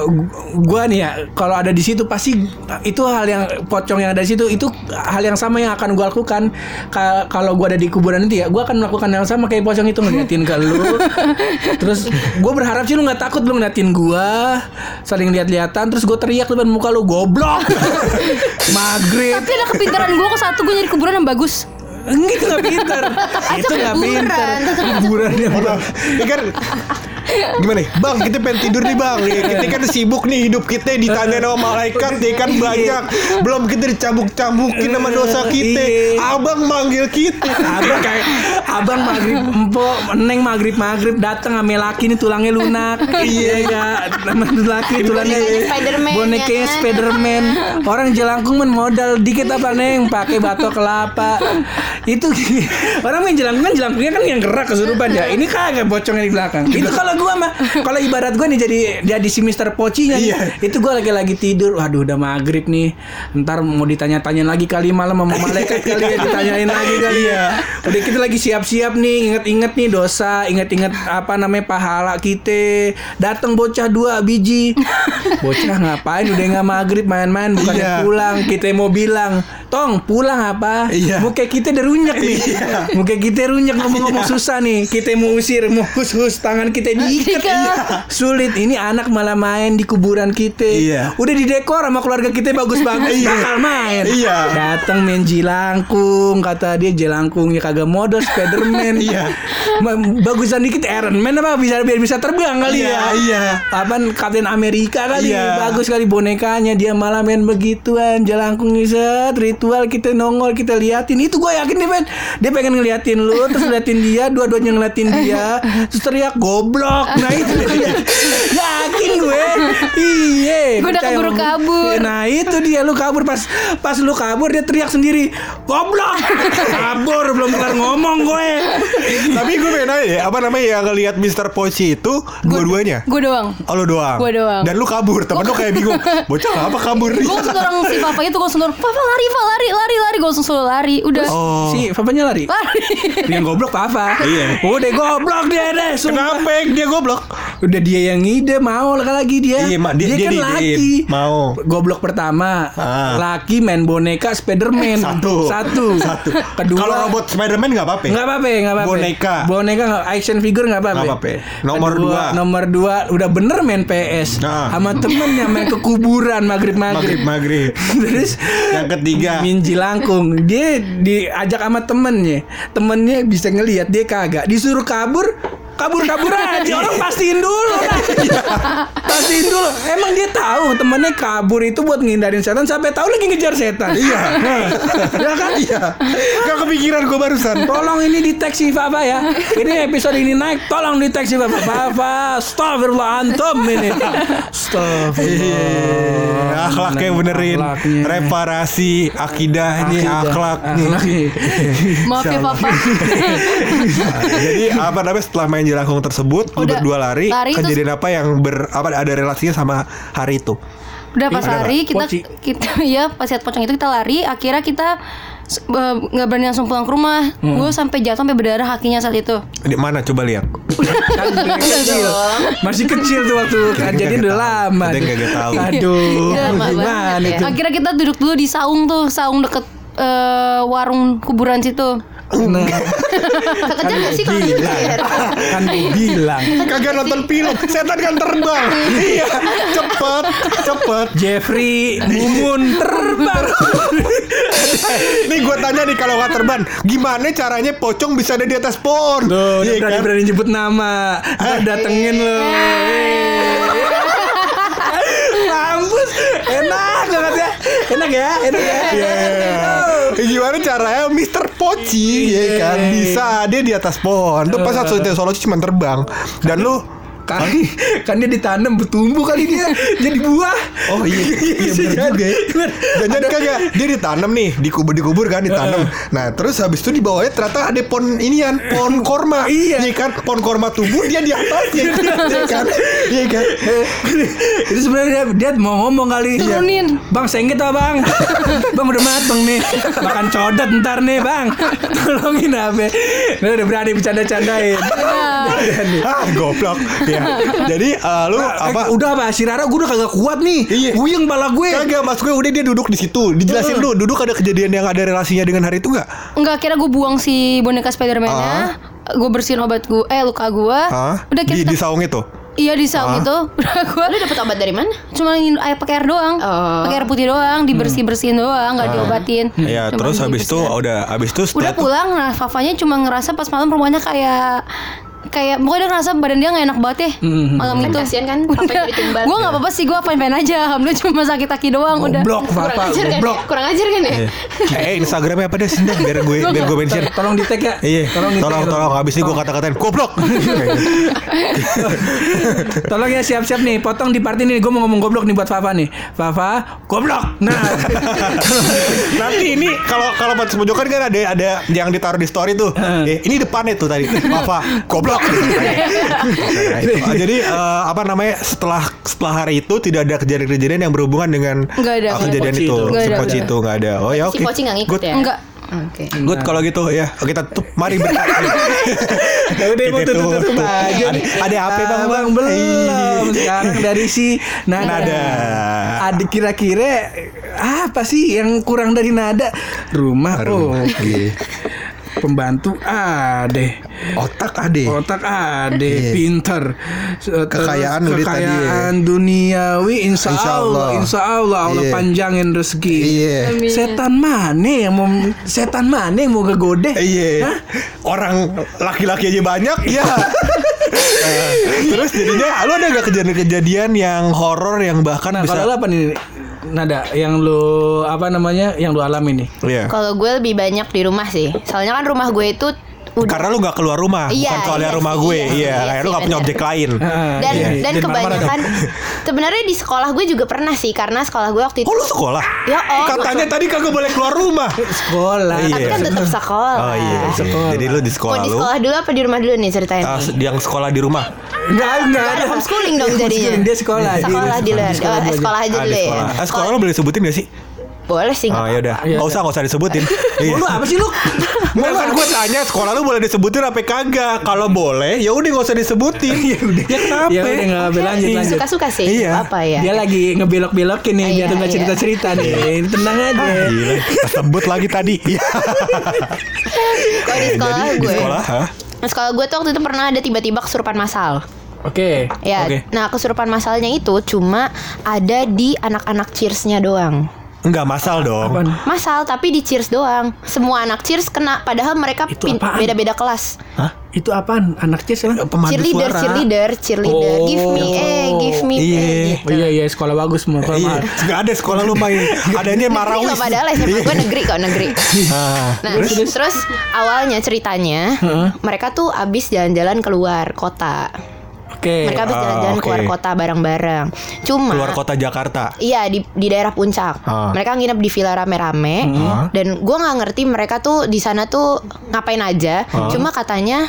gua nih ya kalau ada di situ pasti itu hal yang pocong yang ada di situ itu hal yang sama yang akan gue lakukan. Ka- kalau gue ada di kuburan itu ya gue akan melakukan yang sama kayak pocong itu ngeliatin ke lu. Terus gue berharap sih lu nggak takut lu ngeliatin gue saling lihat-lihatan terus gue teriak depan muka lu goblok. Maghrib. Tapi ada kepintaran gue ke satu gue nyari kuburan yang bagus Enggak itu nggak pinter. Itu nggak pinter. Mana? Ini kan Gimana nih? Bang, kita pengen tidur nih bang. Ya, Kita kan sibuk nih hidup kita Ditanya sama malaikat ya kan banyak Belum kita dicambuk-cambukin sama dosa kita. Iya. Abang manggil kita. Abang kayak Abang maghrib Empok Neng maghrib maghrib Datang sama laki nih tulangnya lunak. Iya. Ya Nama laki tulangnya Bonekanya ya kan? Spiderman. Orang jelangkung men modal dikit apa neng? Pakai batok kelapa Itu Orang main jelangkung kan jelangkungnya kan yang gerak kesurupan ya. Ini kagak bocongnya di belakang. Itu kalau gua mah Kalau ibarat gua nih jadi Jadi si Mister Pocinya Iya. Itu gua lagi-lagi tidur. Waduh udah maghrib nih. Ntar mau ditanya-tanya lagi kali malam sama malaikat kali ya Ditanyain lagi kali ya. Udah kita lagi siap-siap nih Ingat-ingat nih dosa Ingat-ingat apa namanya pahala kita. Datang bocah dua biji. Bocah ngapain? Udah nggak maghrib main-main Bukannya Iya. pulang. Kita mau bilang Tong pulang apa? Iya. Muka kita udah nih. Muka kita runyak ngomong-ngomong Iya. susah nih. Kita mau usir Mau hus-hus tangan kita diikat. Diikat. Sulit. Ini anak malah main di kuburan kita. Iya. Udah didekor sama keluarga kita bagus-bagus. Bakal main. Iya. Datang main jilangkung Kata dia. Jilangkungnya kagak modal Spiderman. Iya. Bagusan dikit Iron Man apa? Bisa biar bisa terbang kali Iya, ya. iya. Apaan Kapten Amerika kali? Iya. Bagus kali bonekanya. Dia malah main begituan. Jelangkung set Ritual kita nongol Kita liatin. Itu gue yakin dia pengen Dia pengen ngeliatin lu Terus ngeliatin dia Dua-duanya ngeliatin dia. Terus teriak goblok. Nah itu dia. Yakin gue. Iya Gue udah keburu gue. kabur. Nah itu dia. Lu kabur. Pas pas lu kabur Dia teriak sendiri Goblok. Kabur Belum kelar ngomong gue. Tapi gue pengen nanya ya Apa namanya yang ngeliat Mr. Poci itu Dua-duanya? gue doang. Oh lu doang? Gua doang. Dan lu kabur Temen lu kayak bingung Bocah apa kabur gue langsung si papa itu gue langsung dorong papa lari papa lari lari lari gue langsung selalu lari udah Oh Si papanya lari lari Yang goblok papa Iya. Udah goblok dia deh sumpah. Kenapa dia goblok? Udah dia yang ngide mau lagi dia Iya, Mak. Dia- dia kan diidein. laki Mau. Goblok pertama Ah. Laki main boneka Spiderman Satu Satu Satu Kedua Kalau robot Spiderman gak apa-apa Nggak apa-apa, nggak apa-apa. Boneka. Boneka nggak action figure nggak apa-apa. Nggak apa-apa. Nomor Kedua, dua. Nomor dua udah bener main PS Nah. sama temennya main ke kuburan maghrib maghrib. Maghrib-maghrib Terus Yang ketiga Minji langkung. Dia diajak sama temennya. Temennya bisa ngelihat dia kagak. Disuruh kabur Kabur-kabur aja Orang pastiin dulu. Lah. Pastiin dulu. Emang dia tahu temennya kabur itu buat ngindarin setan Sampai tahu lagi ngejar setan. Iya. Ya kan? Iya. Gak kepikiran gue barusan. Tolong ini deteksi Fafa ya. Ini episode ini naik. Tolong deteksi Fafa. Fafa Astagfirullah antum ini. Astagfirullah Akhlaknya benerin. Akhlaknya. Reparasi Akidahnya Akidah. Akhlaknya Akhlaknya. maaf ya papa Nah, Jadi apa namanya setelah main jelangkung tersebut Lu Udah. berdua lari, Lari, Kejadian apa yang ber, apa ada relasinya sama hari itu? Udah pas Ada lari kita Poci. kita ya pas lihat pocong itu kita lari akhirnya kita nggak berani langsung pulang ke rumah. Gue sampai jatuh sampai berdarah kakinya saat itu. Di mana? Coba lihat. Kan kecil. Masih kecil tuh waktu kejadian nggak udah lama Kita tahu. Aduh Udah lama Gimana ya. itu? Akhirnya kita duduk dulu di saung tuh saung deket eh, warung kuburan situ Nah Kekejar gak sih kalau kekejar? Kan gue bilang Kagak nonton film Setan kan terbang Iya Cepet Cepet Jeffrey Mumun terbang Nih gue tanya nih kalau nggak terbang Gimana caranya pocong bisa ada di atas pohon Tuh, Iya udah kan? berani-berani nyebut nama. Ntar datengin lo. Mampus. Enak banget ya. Enak ya, enak ya. Iya. Gimana caranya Mr. Poci ya kan bisa dia di atas pohon. Tuh pas saat solusi cuma terbang dan lu Kali kan dia ditanam bertumbuh kali dia jadi buah. Oh iya, iya bener juga ya. Jangan kagak dia ditanam nih, dikubur dikubur kan ditanam. Nah terus habis itu di bawahnya ternyata ada pohon inian, pohon korma. Iya. kan, pohon korma tumbuh dia di atasnya, iya kan, iya kan. Itu sebenarnya dia, mau ngomong kali. Turunin. Bang sengit apa bang? bang udah mateng nih. Makan codot ntar nih bang. Tolongin apa? Udah berani bercanda-candain. ah goblok. Ya. Jadi eh, lu Eh, apa? udah apa? Si Rara gue udah kagak kuat nih. Iya. Puyeng bala gue. Kagak mas gue udah dia duduk di situ. Dijelasin dulu, duduk ada kejadian yang ada relasinya dengan hari itu nggak? Enggak, kira gue buang si boneka Spiderman-nya. Gue bersihin obat gue, eh luka gue. Hah? Udah di, kita di saung itu. Iya di saung itu. Udah gue Lu dapet obat dari mana? cuma ingin air pakai air doang. Oh. Pakai air putih doang, dibersih bersihin doang, nggak diobatin. Iya, terus habis itu udah habis itu udah itu pulang nah Fafanya cuma ngerasa pas malam rumahnya kayak kayak pokoknya dia ngerasa badan dia nggak enak banget ya malam Kan itu kasihan kan, papanya jadi tumbal. gue nggak apa-apa sih gue fine fine aja alhamdulillah cuma sakit kaki doang udah Goblok, Kurang Papa. ajar kan ya? Goblok. Kurang ajar kan ya? Eh Instagramnya apa deh dah, biar gue biar gue mention. Tolong di tag ya. Iya, Tolong tolong tag. tolong habis ini gue kata-katain goblok. Tolong ya siap-siap nih, potong di part ini gue mau ngomong goblok nih buat Fafa nih. Fafa, goblok. Nah, Nanti ini kalau kalau buat pojokan kan ada ada yang ditaruh di story tuh. Eh, ini depannya tuh tadi. Apa? Goblok. Ah, Jadi eh, apa namanya setelah setelah hari itu tidak ada kejadian-kejadian yang berhubungan dengan ada. ah, kejadian Si itu. Poci itu. Nggak Si ada, Poci itu nggak ada. Oh ya oke. Si Poci nggak ngikut Good. ya? enggak Oke. Good kalau gitu ya. Kita tutup. Mari berkat. Ya udah mau tutup tutup tutup. aja. Ada- ada apa, Bang? Bang? belum. Sekarang dari si Nada. Nada. Ada kira-kira apa sih yang kurang dari Nada? Rumah. Oh, Iya. Pembantu ade. Otak ade. Otak ade, Iya. pinter, Se- terus Kekayaan tadi ya. kekayaan duniawi, insya, Insya Allah, Allah. insya Allah, Allah Iya. panjangin rezeki. Iya. Setan mana yang mau setan mana yang mau gegode? Iya. Orang laki-laki aja banyak ya. Eh, Terus jadinya lu ada gak kejadian-kejadian yang horor yang bahkan Nah, bisa kalau apa nih? Nada yang lu apa namanya yang lu alami nih? Iya. Kalau gue lebih banyak di rumah sih. Soalnya kan rumah gue itu udah Karena lu gak keluar rumah, Iya, bukan soalnya iya rumah sih, gue. iya Iya, iya kayak lu gak punya objek lain. Heeh, dan Iya. dan Jadi marah-marah kebanyakan sebenarnya di sekolah gue juga pernah sih karena sekolah gue waktu itu Oh lu sekolah? Ya, oh, Katanya tadi kagak boleh keluar rumah. Sekolah. Iya. tapi kan tetap sekolah. Oh iya. Sekolah. Jadi lu di Mau sekolah di lu. sekolah dulu apa di rumah dulu nih ceritain? ah, yang sekolah di rumah. Enggak, enggak ada homeschooling dong jadinya. Dia sekolah. Sekolah di luar. Di sekolah Oh, aja. sekolah aja Ah, di dulu ya. sekolah. Ah, sekolah lu boleh sebutin gak sih? Boleh sih. Oh nggak ya udah. Iya, Enggak usah, enggak usah disebutin. Iya. Lu apa sih lu? Nggak kan gue tanya sekolah lu boleh disebutin apa kagak? Kalau boleh, ya udah nggak usah disebutin. Ya udah. Ya kenapa? Ya udah enggak apa-apa. lanjut lanjut. Suka-suka sih. Iya. Apa ya? Dia lagi ngebelok-belokin nih biar Iya, nggak iya. cerita-cerita nih. Tenang aja. Ah, Gila, sebut lagi tadi. Iya. Kalau di sekolah Jadi, di gue. sekolah, hah? Nah, sekolah gue tuh waktu itu pernah ada tiba-tiba kesurupan masal. Oke. Ya, Oke. nah kesurupan masalnya itu cuma ada di anak-anak cheersnya doang. Enggak masal dong. Apaan? Masal tapi di cheers doang. Semua anak cheers kena padahal mereka beda-beda kelas. Hah? Itu apaan? Anak Cis kan? Pemandu cheerleader, suara. cheerleader, cheerleader. Oh. Give me, eh, give me. Iya. eh, gitu. Oh iya iya sekolah bagus semua. Sekolah Iya, mahal. nggak ada sekolah lu main. Adanya Negeri Marawis. loh padahal SMA gue negeri kok negeri. Ah, Nah terus, awalnya ceritanya Heeh. mereka tuh abis jalan-jalan keluar kota. Oke. Mereka abis Ah, jalan-jalan oke. keluar kota bareng-bareng. Cuma keluar kota Jakarta. Iya di di daerah puncak. Ah. Mereka nginep di villa rame-rame Ah. dan gua nggak ngerti mereka tuh di sana tuh ngapain aja. Ah. Cuma katanya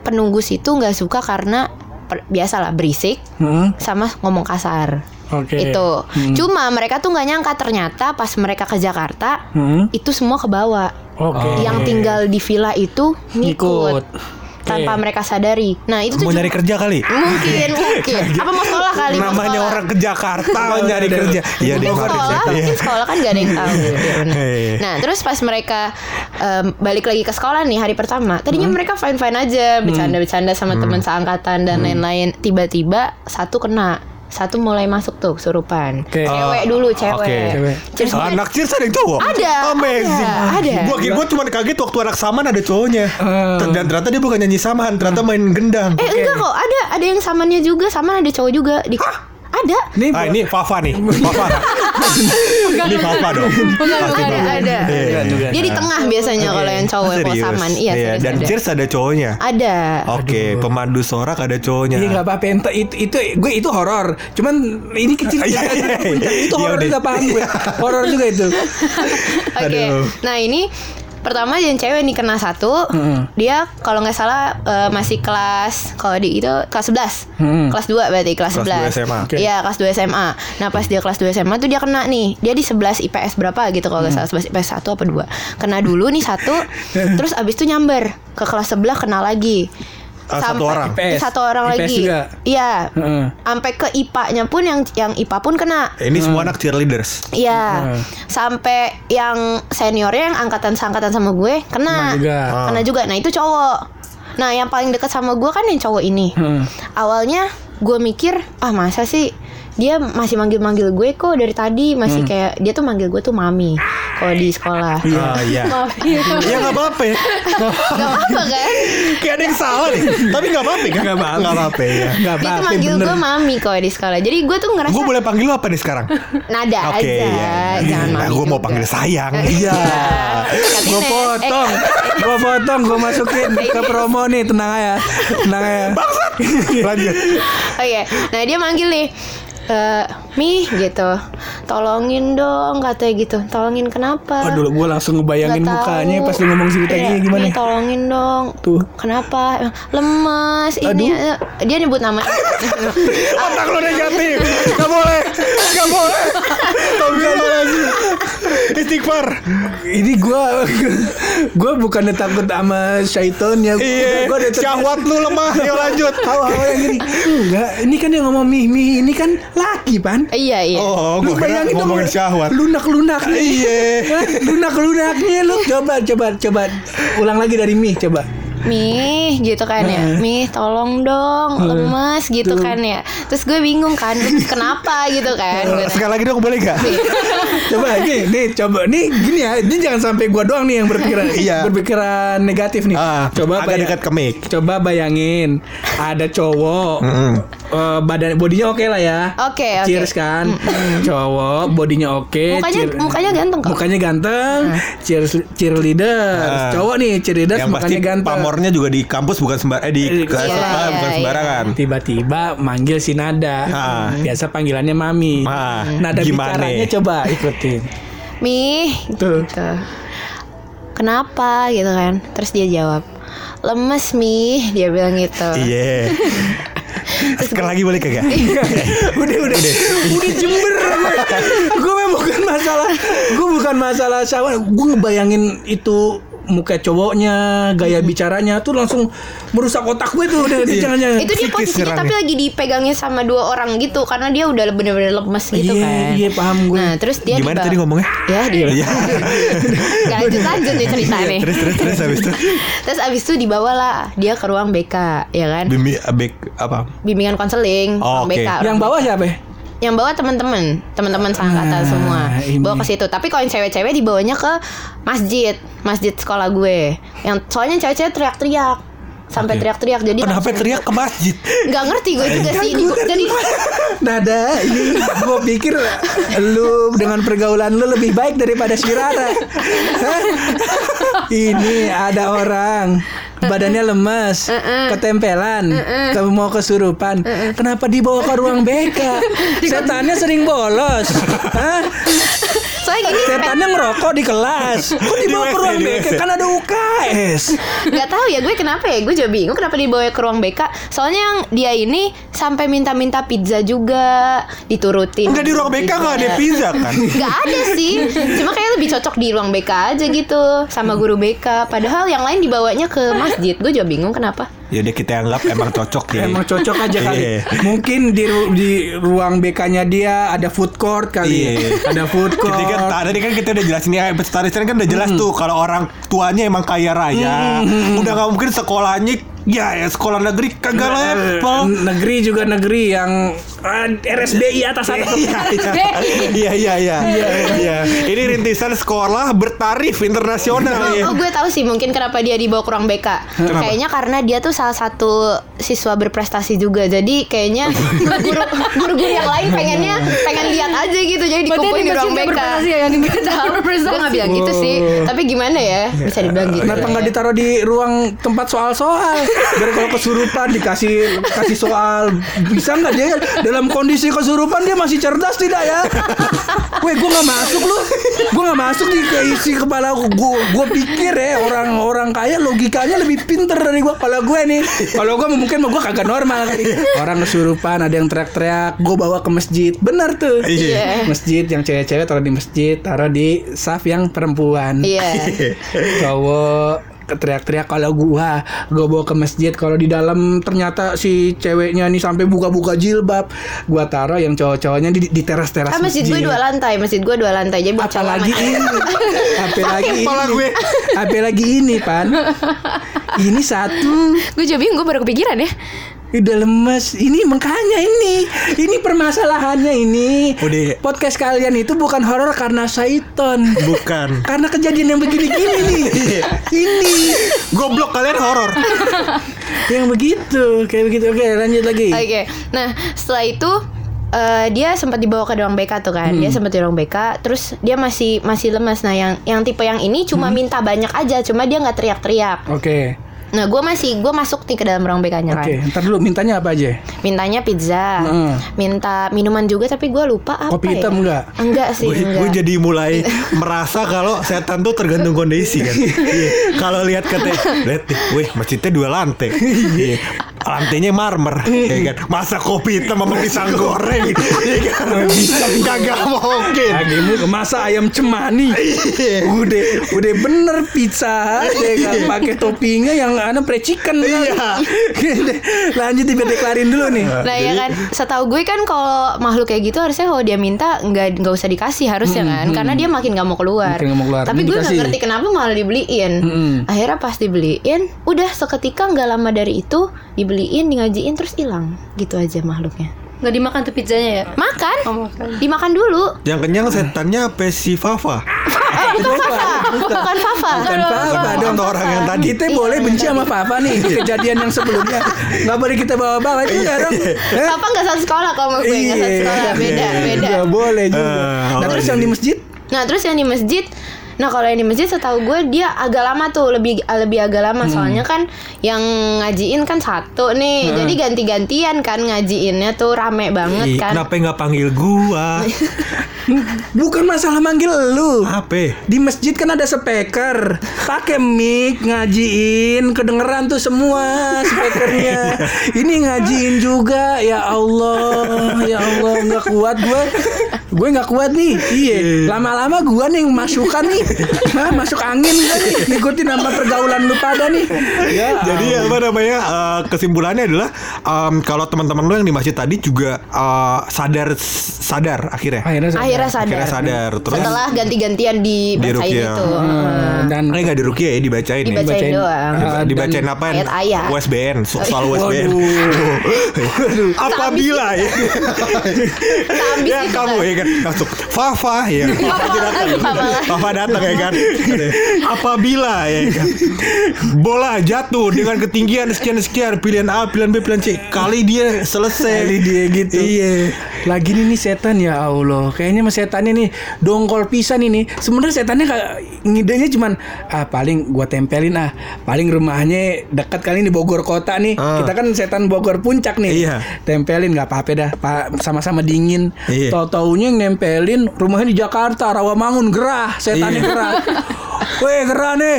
penunggu situ nggak suka karena per- biasalah berisik Hmm, sama ngomong kasar. Oke. Itu. Hmm. Cuma mereka tuh nggak nyangka ternyata pas mereka ke Jakarta Hmm. itu semua kebawa. Oke. Yang tinggal di villa itu ngikut. Ngikut. Tanpa Oke. mereka sadari. Nah itu tuh Mau nyari cuma- kerja kali? Mungkin, mungkin. Apa mau sekolah kali? mau Namanya sekolah. orang ke Jakarta mau nyari kerja. Iya, mungkin deh, sekolah, Iya. mungkin sekolah kan gak ada yang tahu. Iya, benar. Iya. Nah, terus pas mereka em, balik lagi ke sekolah nih hari pertama, tadinya Hmm. mereka fine fine aja, bercanda-bercanda sama teman seangkatan Hmm. dan lain-lain. Tiba-tiba satu kena, satu mulai masuk tuh kesurupan. Oke. Cewek dulu, cewek. oke. Cewek. Terus gue- Anak cheers ada yang cowok? Ada, Amazing. ada, ada. Gua kira gua cuma kaget waktu anak saman ada cowoknya. Hmm. Dan ternyata dia bukan nyanyi saman, ternyata main gendang. Eh enggak kok, ada ada yang samannya juga, sama ada cowok juga di Ada. Nih, Ah ini Fafa nih, Fafa. Ini Papa dong. Bukan, ada, ada. Iya. Bukan, bukan. Dia di tengah biasanya kalau yang cowok Serius? Iya, serius Dan ada. Cheers ada cowoknya. Ada. Oke, pemandu sorak ada cowoknya. Iya nggak apa-apa ente itu itu gue itu horor. Cuman ini kecil Iya, iya, iya. itu Iya, horor juga paham gue. Horor juga itu. Oke. Aduh. Nah, ini pertama yang cewek nih kena satu. Hmm. Dia kalau nggak salah eh, masih kelas kalau di itu kelas 11. Hmm. Kelas 2 berarti kelas, Kelas 2 11. SMA. Oke. Iya, kelas 2 SMA. Nah, pas dia kelas 2 SMA tuh dia kena nih. Dia di 11 IPS berapa gitu kalau nggak Hmm. salah 11 IPS 1 apa 2. Kena dulu nih satu, terus abis itu nyamber ke kelas sebelah kena lagi. Ah, satu orang? IPS. Satu orang IPS lagi. juga? Iya. Heeh. Sampai ke IPA-nya pun yang yang IPA pun kena. Ini semua anak cheerleaders. Iya, Hmm. sampai yang seniornya yang angkatan seangkatan sama gue kena, Kena juga. kena juga. Nah itu cowok. Nah yang paling dekat sama gue kan yang cowok ini. Hmm. Awalnya gue mikir, ah masa sih dia masih manggil-manggil gue kok dari tadi masih kayak dia tuh manggil gue tuh mami kalau di sekolah. Ah, iya. Maaf ya. Ya nggak apa-apa ya. Gak apa kan? Kayak ada yang salah nih. Tapi nggak apa-apa kan? Nggak apa-apa. Nggak apa-apa ya. Nggak Dia tuh apa-apa manggil gue mami kalau di sekolah. Jadi gue tuh ngerasa Gue boleh panggil lu apa nih sekarang? nada Oke, aja, iya. jangan Nah, mami. gue mau panggil sayang. Iya. Gue potong, gue potong, gue masukin ke promo nih, tenang aja, tenang aja. Lanjut. Oh iya, nah dia manggil nih eh Mi gitu Tolongin dong katanya gitu Tolongin kenapa Aduh, gue langsung ngebayangin Nggak mukanya tahu. pas lu ngomong ceritanya Iya, gimana. "Mi, tolongin dong Tuh. Kenapa Lemes Ini eh, Dia nyebut nama Otak lu negatif. Gak boleh. Gak boleh. Lagi. Istighfar. Ini gue, gue bukannya takut sama syaitonnya. Iya. gue udah Syahwat lu lemah. Yuk lanjut. Hawa-hawa yang gini. Enggak, ini kan yang ngomong mih mih ini kan laki pan. Iya iya Oh, gue kira ngomongin syahwat. Lunak-lunak nih. Iya. Lunak-lunaknya lu coba coba coba ulang lagi dari mih coba. Mi gitu kan ya Mi tolong dong Lemes gitu Tuh. kan ya Terus gue bingung kan Kenapa gitu kan Gue nanya, Sekali lagi dong boleh gak? Coba nih, nih coba nih gini ya, ini jangan sampai gua doang nih yang berpikiran Iya. berpikiran negatif nih. Ah, coba agak bayang- dekat ke mic. Coba bayangin ada cowok Mm-mm. Eh, badan bodinya oke lah ya. Oke, oke. Cheers kan. Cowok bodinya oke. Mukanya- cheer- mukanya ganteng kok. Mukanya ganteng. Cheers cheerleader. Ah. Cowok nih cheerleader Yang pasti mukanya ganteng. pamornya juga di kampus bukan sembar eh di Iya, kelas iya, sekolah bukan iya. sembarangan. Tiba-tiba manggil si Nada. Ah. Biasa panggilannya Mami. Ah, Nada gimana? bicaranya coba ikutin. Mi Tuh. gitu. Kenapa gitu kan Terus dia jawab Lemes Mi Dia bilang gitu Iya. Sekali lagi boleh kagak? udah udah. Udah. Jember. Gue bukan masalah gue bukan masalah syahwat gue ngebayangin itu muka cowoknya gaya bicaranya tuh langsung merusak otak gue tuh udah Iya. jangan jangan Itu dia posisinya tapi lagi dipegangnya sama dua orang gitu Karena dia udah bener-bener lemes gitu Iya, kan iya, paham gue. Nah terus dia Gimana dibawa- tadi ngomongnya? Ya dia Iya. Gak lanjut-lanjut nih ceritanya Terus terus terus habis itu Terus abis itu dibawa lah Dia ke ruang BK Ya kan Bimi abek apa? Bimbingan konseling Oh, ruang oke. BK yang bawah siapa ya? Yang bawa teman-teman teman-teman Ah, seangkatan semua. ini. bawa ke situ. Tapi kalau yang cewek-cewek dibawanya ke masjid masjid sekolah gue. Yang soalnya cewek-cewek teriak-teriak sampai teriak-teriak jadi Kenapa langsung- teriak ke masjid? nggak ngerti gue juga sih ini jadi Nada ini gue pikir lu dengan pergaulan lu lebih baik daripada si Rara. Hah? ini ada orang. Badannya lemes ketempelan kamu mau kesurupan. Kenapa dibawa ke ruang BK setannya sering bolos. Hah? Soalnya gini setannya ngerokok di kelas. Kok dibawa Di ke ruang BK kan ada UKS nggak tahu ya gue kenapa ya? Gue juga bingung kenapa dibawa ke ruang BK soalnya yang dia ini sampai minta-minta pizza juga diturutin Enggak di ruang BK enggak ada pizza kan? Gak ada sih. Cuma kayak lebih cocok di ruang BK aja gitu Sama guru BK Padahal yang lain dibawanya ke masjid. Gue juga bingung kenapa Ya udah kita anggap emang cocok ya. Emang cocok aja kali. Iya. Mungkin di ru- di ruang BK-nya dia ada food court kali. Iya. Ada food court. Jadi kan tadi kan kita udah jelasin ya tadi kan udah jelas tuh kalau orang tuanya emang kaya raya, udah nggak mungkin sekolahnya Ya, ya sekolah negeri kagak level. Eh, negeri juga negeri yang ah, RSBI atas atas. Iya, iya, iya. Iya. Ini rintisan sekolah bertarif internasional Oh, ya. oh, gue tahu sih mungkin kenapa dia dibawa ke ruang BK. Kenapa? Kayaknya karena dia tuh salah satu siswa berprestasi juga. Jadi kayaknya guru guru-guru yang lain pengennya pengen lihat aja gitu. Jadi dikumpulin di yang ruang BK. berprestasi ya, yang berprestasi. gue nggak bilang gitu sih. Tapi gimana ya? Bisa dibilang gitu. Kenapa nggak ditaruh di ruang tempat soal-soal? Biar kalau kesurupan dikasih kasih soal bisa nggak dia dalam kondisi kesurupan dia masih cerdas tidak ya? Weh, gue nggak masuk lu, gue nggak masuk di ke isi kepala gue. Gue pikir ya orang-orang kaya logikanya lebih pinter dari gue. Kalau gue nih, kalau gue mungkin gue kagak normal. kali. Orang kesurupan ada yang teriak-teriak, gue bawa ke masjid. Bener tuh. Iya. Masjid yang cewek-cewek taruh di masjid, taruh di saf yang perempuan Iya. cowok teriak-teriak kalau gua gua bawa ke masjid kalau di dalam ternyata si ceweknya nih sampai buka-buka jilbab gua taruh yang cowok-cowoknya di, di teras-teras Ah, masjid gue dua lantai, masjid gue dua lantai. Jadi buat apalagi ini cewek. apalagi ini gue. apalagi ini pan ini satu gue juga bingung, gue baru kepikiran ya. Udah lemes. Ini makanya ini. Ini permasalahannya ini. Udah. podcast kalian itu bukan horor karena syaiton Bukan. karena kejadian yang begini-gini nih. Ini. Goblok kalian horor. yang begitu. Kayak begitu. Oke lanjut lagi. Oke, nah setelah itu eh, dia sempat dibawa ke ruang BK tuh kan, dia sempat di ruang BK, terus dia masih masih lemas. Nah yang yang tipe yang ini cuma minta banyak aja, cuma dia nggak teriak-teriak. oke Nah gue masih gue masuk nih ke dalam ruang BK-nya kan, oke ntar dulu mintanya apa aja mintanya pizza, Heeh. minta minuman juga tapi gue lupa apa Kopi ya? hitam enggak? Enggak sih, Gue enggak. gue jadi mulai merasa kalau setan tuh tergantung kondisi kan. Iya. Kalau lihat kata, lihat nih, weh masjidnya dua lantai. Iya. Lantainya marmer, ya kan. Masa kopi hitam sama pisang goreng, ya kan. Bisa kagak mungkin. Agimu masa ayam cemani Iya. udah udah bener pizza ya kan pakai toppingnya yang ada pre chicken Iya. lanjut dibedeklarin dulu nih Nah ya kan, setahu gue kan kalau makhluk kayak gitu harusnya kalau dia minta nggak nggak usah dikasih harusnya kan, karena dia makin nggak mau keluar. Makin mau keluar. Tapi gue nggak ngerti kenapa malah dibeliin. Mm-mm. Akhirnya pas dibeliin, udah seketika nggak lama dari itu dibeliin, di ngajiin terus hilang, gitu aja makhluknya. Nggak dimakan tuh pizzanya ya? Makan, Oh, makan. dimakan dulu. Yang kenyang setannya apa si Fafa? Eh, bukan Fafa, bukan Fafa. Bukan Fafa dong Atau orang yang tadi. kita boleh benci sama Papa nih kejadian yang sebelumnya nggak boleh kita bawa-bawa itu nggak dong? Fafa nggak satu sekolah kalau sama gue nggak satu sekolah, beda, beda. Nggak boleh juga Eh, nah terus yang di masjid Nah terus yang di masjid Nah kalau yang di masjid setahu gue dia agak lama tuh lebih lebih agak lama. Soalnya kan yang ngajiin kan satu nih jadi ganti-gantian kan ngajiinnya tuh rame banget Ih, kan. Kenapa nggak panggil gua? bukan masalah manggil lu. Apa? Di masjid kan ada speaker, pakai mic ngajiin, kedengeran tuh semua speakernya. Ini ngajiin juga, ya Allah, ya Allah nggak kuat gue, gue nggak kuat nih. Iya, lama-lama gue nih yang masukan nih, Hah, masuk angin gue nih, ngikutin nama pergaulan lu pada nih. Ya, Jadi apa namanya eh, kesimpulannya adalah em, kalau teman-teman lu yang di masjid tadi juga eh, sadar sadar akhirnya. akhirnya saya- akhirnya sadar Akhirnya sadar. Terus setelah ganti-gantian dibacain Ruqyah. itu Hmm, dan Eh nggak di rukia ya dibacain, ya. dibacain doang dan- Dibacain apa? Ayat ayat. USBN, so- soal USBN. Waduh. Apabila ya, ya kamu kan. ya kan masuk Fafa ya. Fafa lagi, Fafa lagi. Fafa datang ya kan. Apabila ya kan bola jatuh dengan ketinggian sekian sekian pilihan A, pilihan B, pilihan C, kali dia selesai. Kali dia gitu. Iya. Lagi nih nih setan ya Allah. Kayaknya mas setannya nih dongkol pisan ini. Sebenarnya setannya kayak ngidenya cuman ah paling gua tempelin ah. Paling rumahnya dekat kali di Bogor kota nih. Ah. Kita kan setan Bogor puncak nih. Iya. Tempelin nggak apa-apa dah. Pak sama-sama dingin. Iya. Tahu-taunya yang nempelin rumahnya di Jakarta, Rawamangun gerah, setannya Iya. gerah. Weh gerah nih.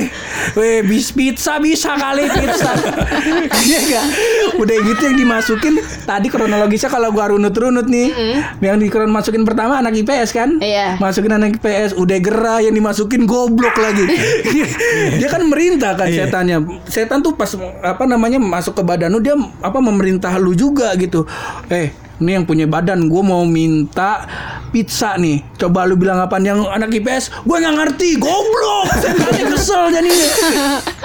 Weh bis pizza bisa kali pizza. Iya gak Udah gitu yang dimasukin Tadi kronologisnya kalau gua runut-runut nih. Yang di kron masukin pertama anak IPS kan? Iya. Masukin anak IPS Udah gerah yang dimasukin goblok lagi. Dia kan merintah kan Iya. setannya. Setan tuh pas apa namanya masuk ke badan lu Dia apa memerintah lu juga gitu. Eh ini yang punya badan gue mau minta pizza nih Coba lu bilang apaan yang anak IPS? Gue nggak ngerti, goblok. Saya tadi kesel jadinya.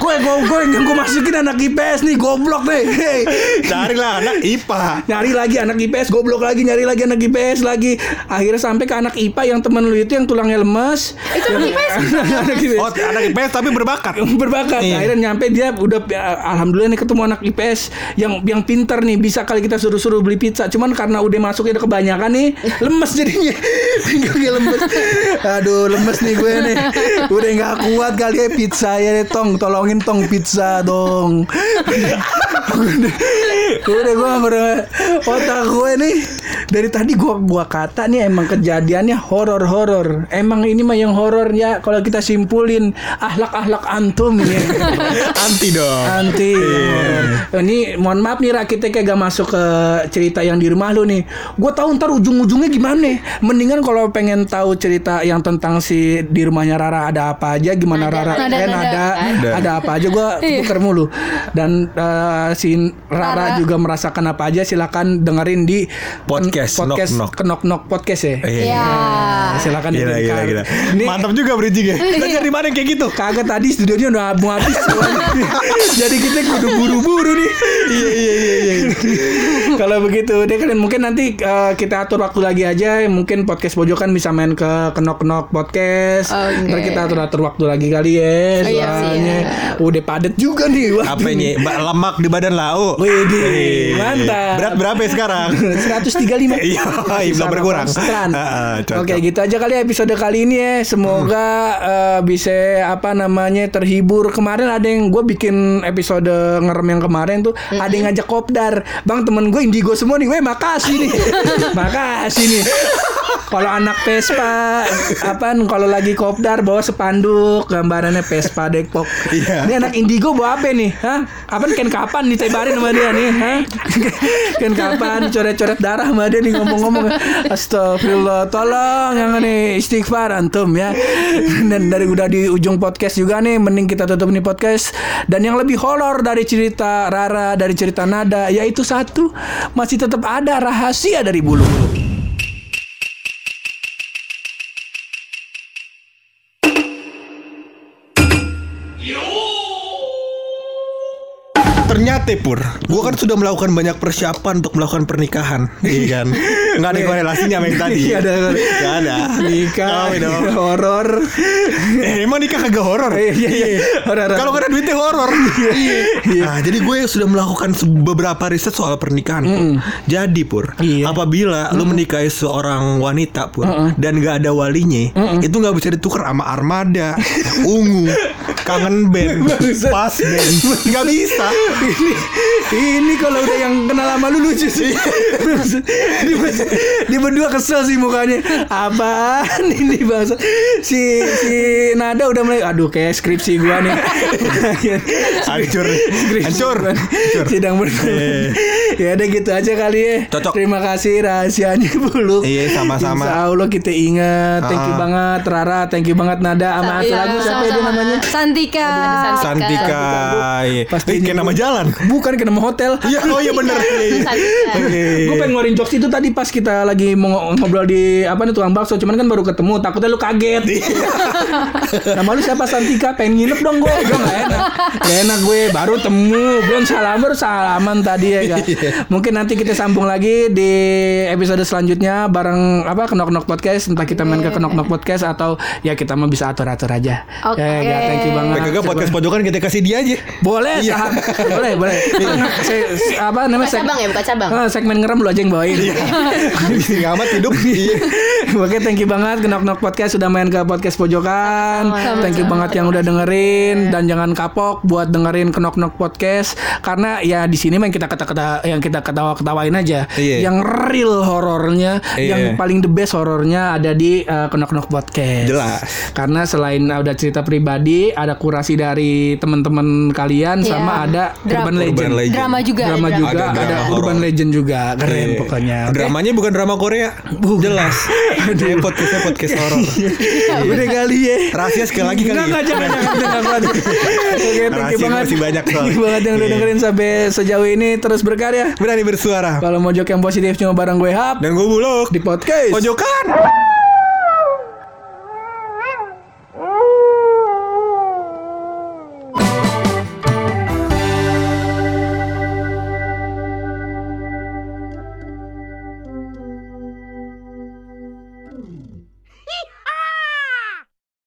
Gue gue gue yang gue masukin anak IPS nih, goblok deh. Hey. Carilah anak IPA. Nyari lagi anak IPS, goblok lagi, nyari lagi anak IPS lagi. Akhirnya sampai ke anak IPA yang temen lu itu yang tulangnya lemes. Itu anak IPS. anak IPS. Oh, anak IPS tapi berbakat. berbakat. Iya. Akhirnya nyampe dia udah ya, alhamdulillah nih ketemu anak IPS yang yang pintar nih bisa kali kita suruh-suruh beli pizza. Cuman karena udah masuknya udah kebanyakan nih lemes jadinya. Pinggangnya lemes. Aduh lemes nih gue nih. Udah nggak kuat kali ya pizza ya tong tolongin tong pizza dong. udah, gue udah otak gue nih dari tadi gua gua kata nih emang kejadiannya horor-horor. Emang ini mah yang horor ya kalau kita simpulin ahlak-ahlak antum ya. Anti dong. Anti. Ini mohon maaf nih Ra, kita kayak gak masuk ke cerita yang di rumah lu nih. Gue tahu ntar ujung-ujungnya gimana. Mendingan kalau pengen tahu cerita yang tentang si di rumahnya Rara ada apa aja, gimana Nada, Rara nada, eh, nada. nada, Ada. ada apa aja gue tuker mulu. Dan eh, si Rara, Rara. juga merasakan apa aja silakan dengerin di Podcast podcast Knock Knock. Knock Knock podcast ya. Iya. Ya. Nah, silakan Gila, didengar. gila, gila. Ini Mantap juga bridging ya. Belajar di mana kayak gitu? kagak tadi studionya udah mau habis Jadi kita kudu buru-buru nih. Iya iya iya iya. Kalau begitu, deh kan mungkin nanti eh, kita atur waktu lagi aja. Mungkin podcast pojokan bisa main ke kenok kenok podcast. Oke. Ntar kita atur atur waktu lagi kali ya. Oh, iya, Soalnya siap. udah padet juga nih. waktu Apa ini. lemak di badan lau. Widih, mantap. Berat berapa ya sekarang? 135 Iya, belum berkurang. Cocok. Oke gitu aja kali ya episode kali ini ya Semoga eh, bisa apa namanya terhibur Kemarin ada yang gue bikin episode ngerem yang kemarin tuh Ada yang ngajak kopdar Bang temen gue indigo semua nih Weh makasih nih Makasih nih kalau anak Vespa apa kalau lagi kopdar bawa sepanduk gambarannya Vespa Depok. Iya. Ini anak Indigo bawa apa nih? Hah? Apa ken kapan ditebarin sama dia nih? Hah? ken kapan coret-coret darah sama dia nih ngomong-ngomong. Astagfirullah, tolong yang nih istighfar antum ya. Dan dari udah di ujung podcast juga nih, mending kita tutup nih podcast. Dan yang lebih horor dari cerita Rara, dari cerita Nada, yaitu satu masih tetap ada rahasia dari bulu-bulu. Ternyata Pur, gue kan sudah melakukan banyak persiapan untuk melakukan pernikahan, iya kan? Nggak ada korelasinya sama yang tadi. Iya, ada. Nggak ada. Nikah, Oh, horor. Eh, emang nikah kagak horor? Iya, iya, iya. Kalau nggak ada duitnya horor. Nah, jadi gue sudah melakukan beberapa riset soal pernikahan. Pur. Jadi Pur, Iya. apabila lu menikahi seorang wanita Pur dan nggak ada walinya, itu nggak bisa ditukar sama armada, ungu, kangen band, pas band, nggak bisa. ini ini kalau udah yang kenal sama lu lucu sih. di, di berdua kesel sih mukanya. Apaan ini bangsa? Si si Nada udah mulai aduh kayak skripsi gua nih. Hancur, Skripsi hancur. Sidang berdua. Iya. ya udah gitu aja kali ya. Cocok. Terima kasih rahasianya Buluk. Iya, sama-sama. Insya Allah kita ingat. Thank you Ah. banget Rara, thank you banget Nada sama satu Iya, lagi siapa ya dia namanya? Santika. Santika, iya. Pasti nama jalan. Bukan ke nama hotel. Iya, oh iya bener. Santika. Gue pengen ngeluarin jokes itu tadi pas kita lagi mau ngobrol di apa nih tukang bakso, cuman kan baru ketemu, takutnya lu kaget. Nama lu siapa Santika? Pengen nginep dong gue. Gue gak enak. Gak enak gue baru temu, belum salam baru salaman tadi ya kan. Mungkin nanti kita sambung lagi di episode selanjutnya bareng apa Kenok Nok Podcast, entah kita main ke Kenok Nok Podcast atau ya kita mah bisa atur-atur aja. Oke. Ya, ya, thank you banget. Kagak podcast pojokan kita kasih dia aja. Boleh, Iya. saham. boleh, boleh. Se- se- apa namanya? Buka cabang ya, buka cabang. Ah, segmen ngerem lu aja yang bawain. Nggak amat hidup. Iya. Oke, thank you banget Kenok Nok Podcast sudah main ke podcast pojokan. Sama-sama. Thank you banget yang udah dengerin dan jangan kapok buat dengerin Kenok Nok Podcast karena ya di sini main kita kata-kata yang kita ketawa-ketawain aja. Iya. Yang real horornya, Iya. yang paling the best horornya ada di uh, Kenok Nok Podcast. Jelas. Karena selain ada cerita pribadi, ada kurasi dari teman-teman kalian Iya. sama ada. Urban Legend. Urban Legend. Drama juga. Drama ada juga Ada ada, drama Urban horor. Legend juga keren Iya. pokoknya. Oke? Dramanya bukan drama Korea. Jelas. Dia podcastnya podcast horor. Udah kali ya. Rahasia sekali lagi kali. Enggak, ya? enggak, jangan, jangan. Oke, thank you banget. masih banyak soalnya. Thank you banget yang udah Iya. dengerin sampai sejauh ini terus berkarya. Berani bersuara. Kalau mau jok yang positif cuma bareng gue Hap Dan gue buluk. di podcast. Pojokan.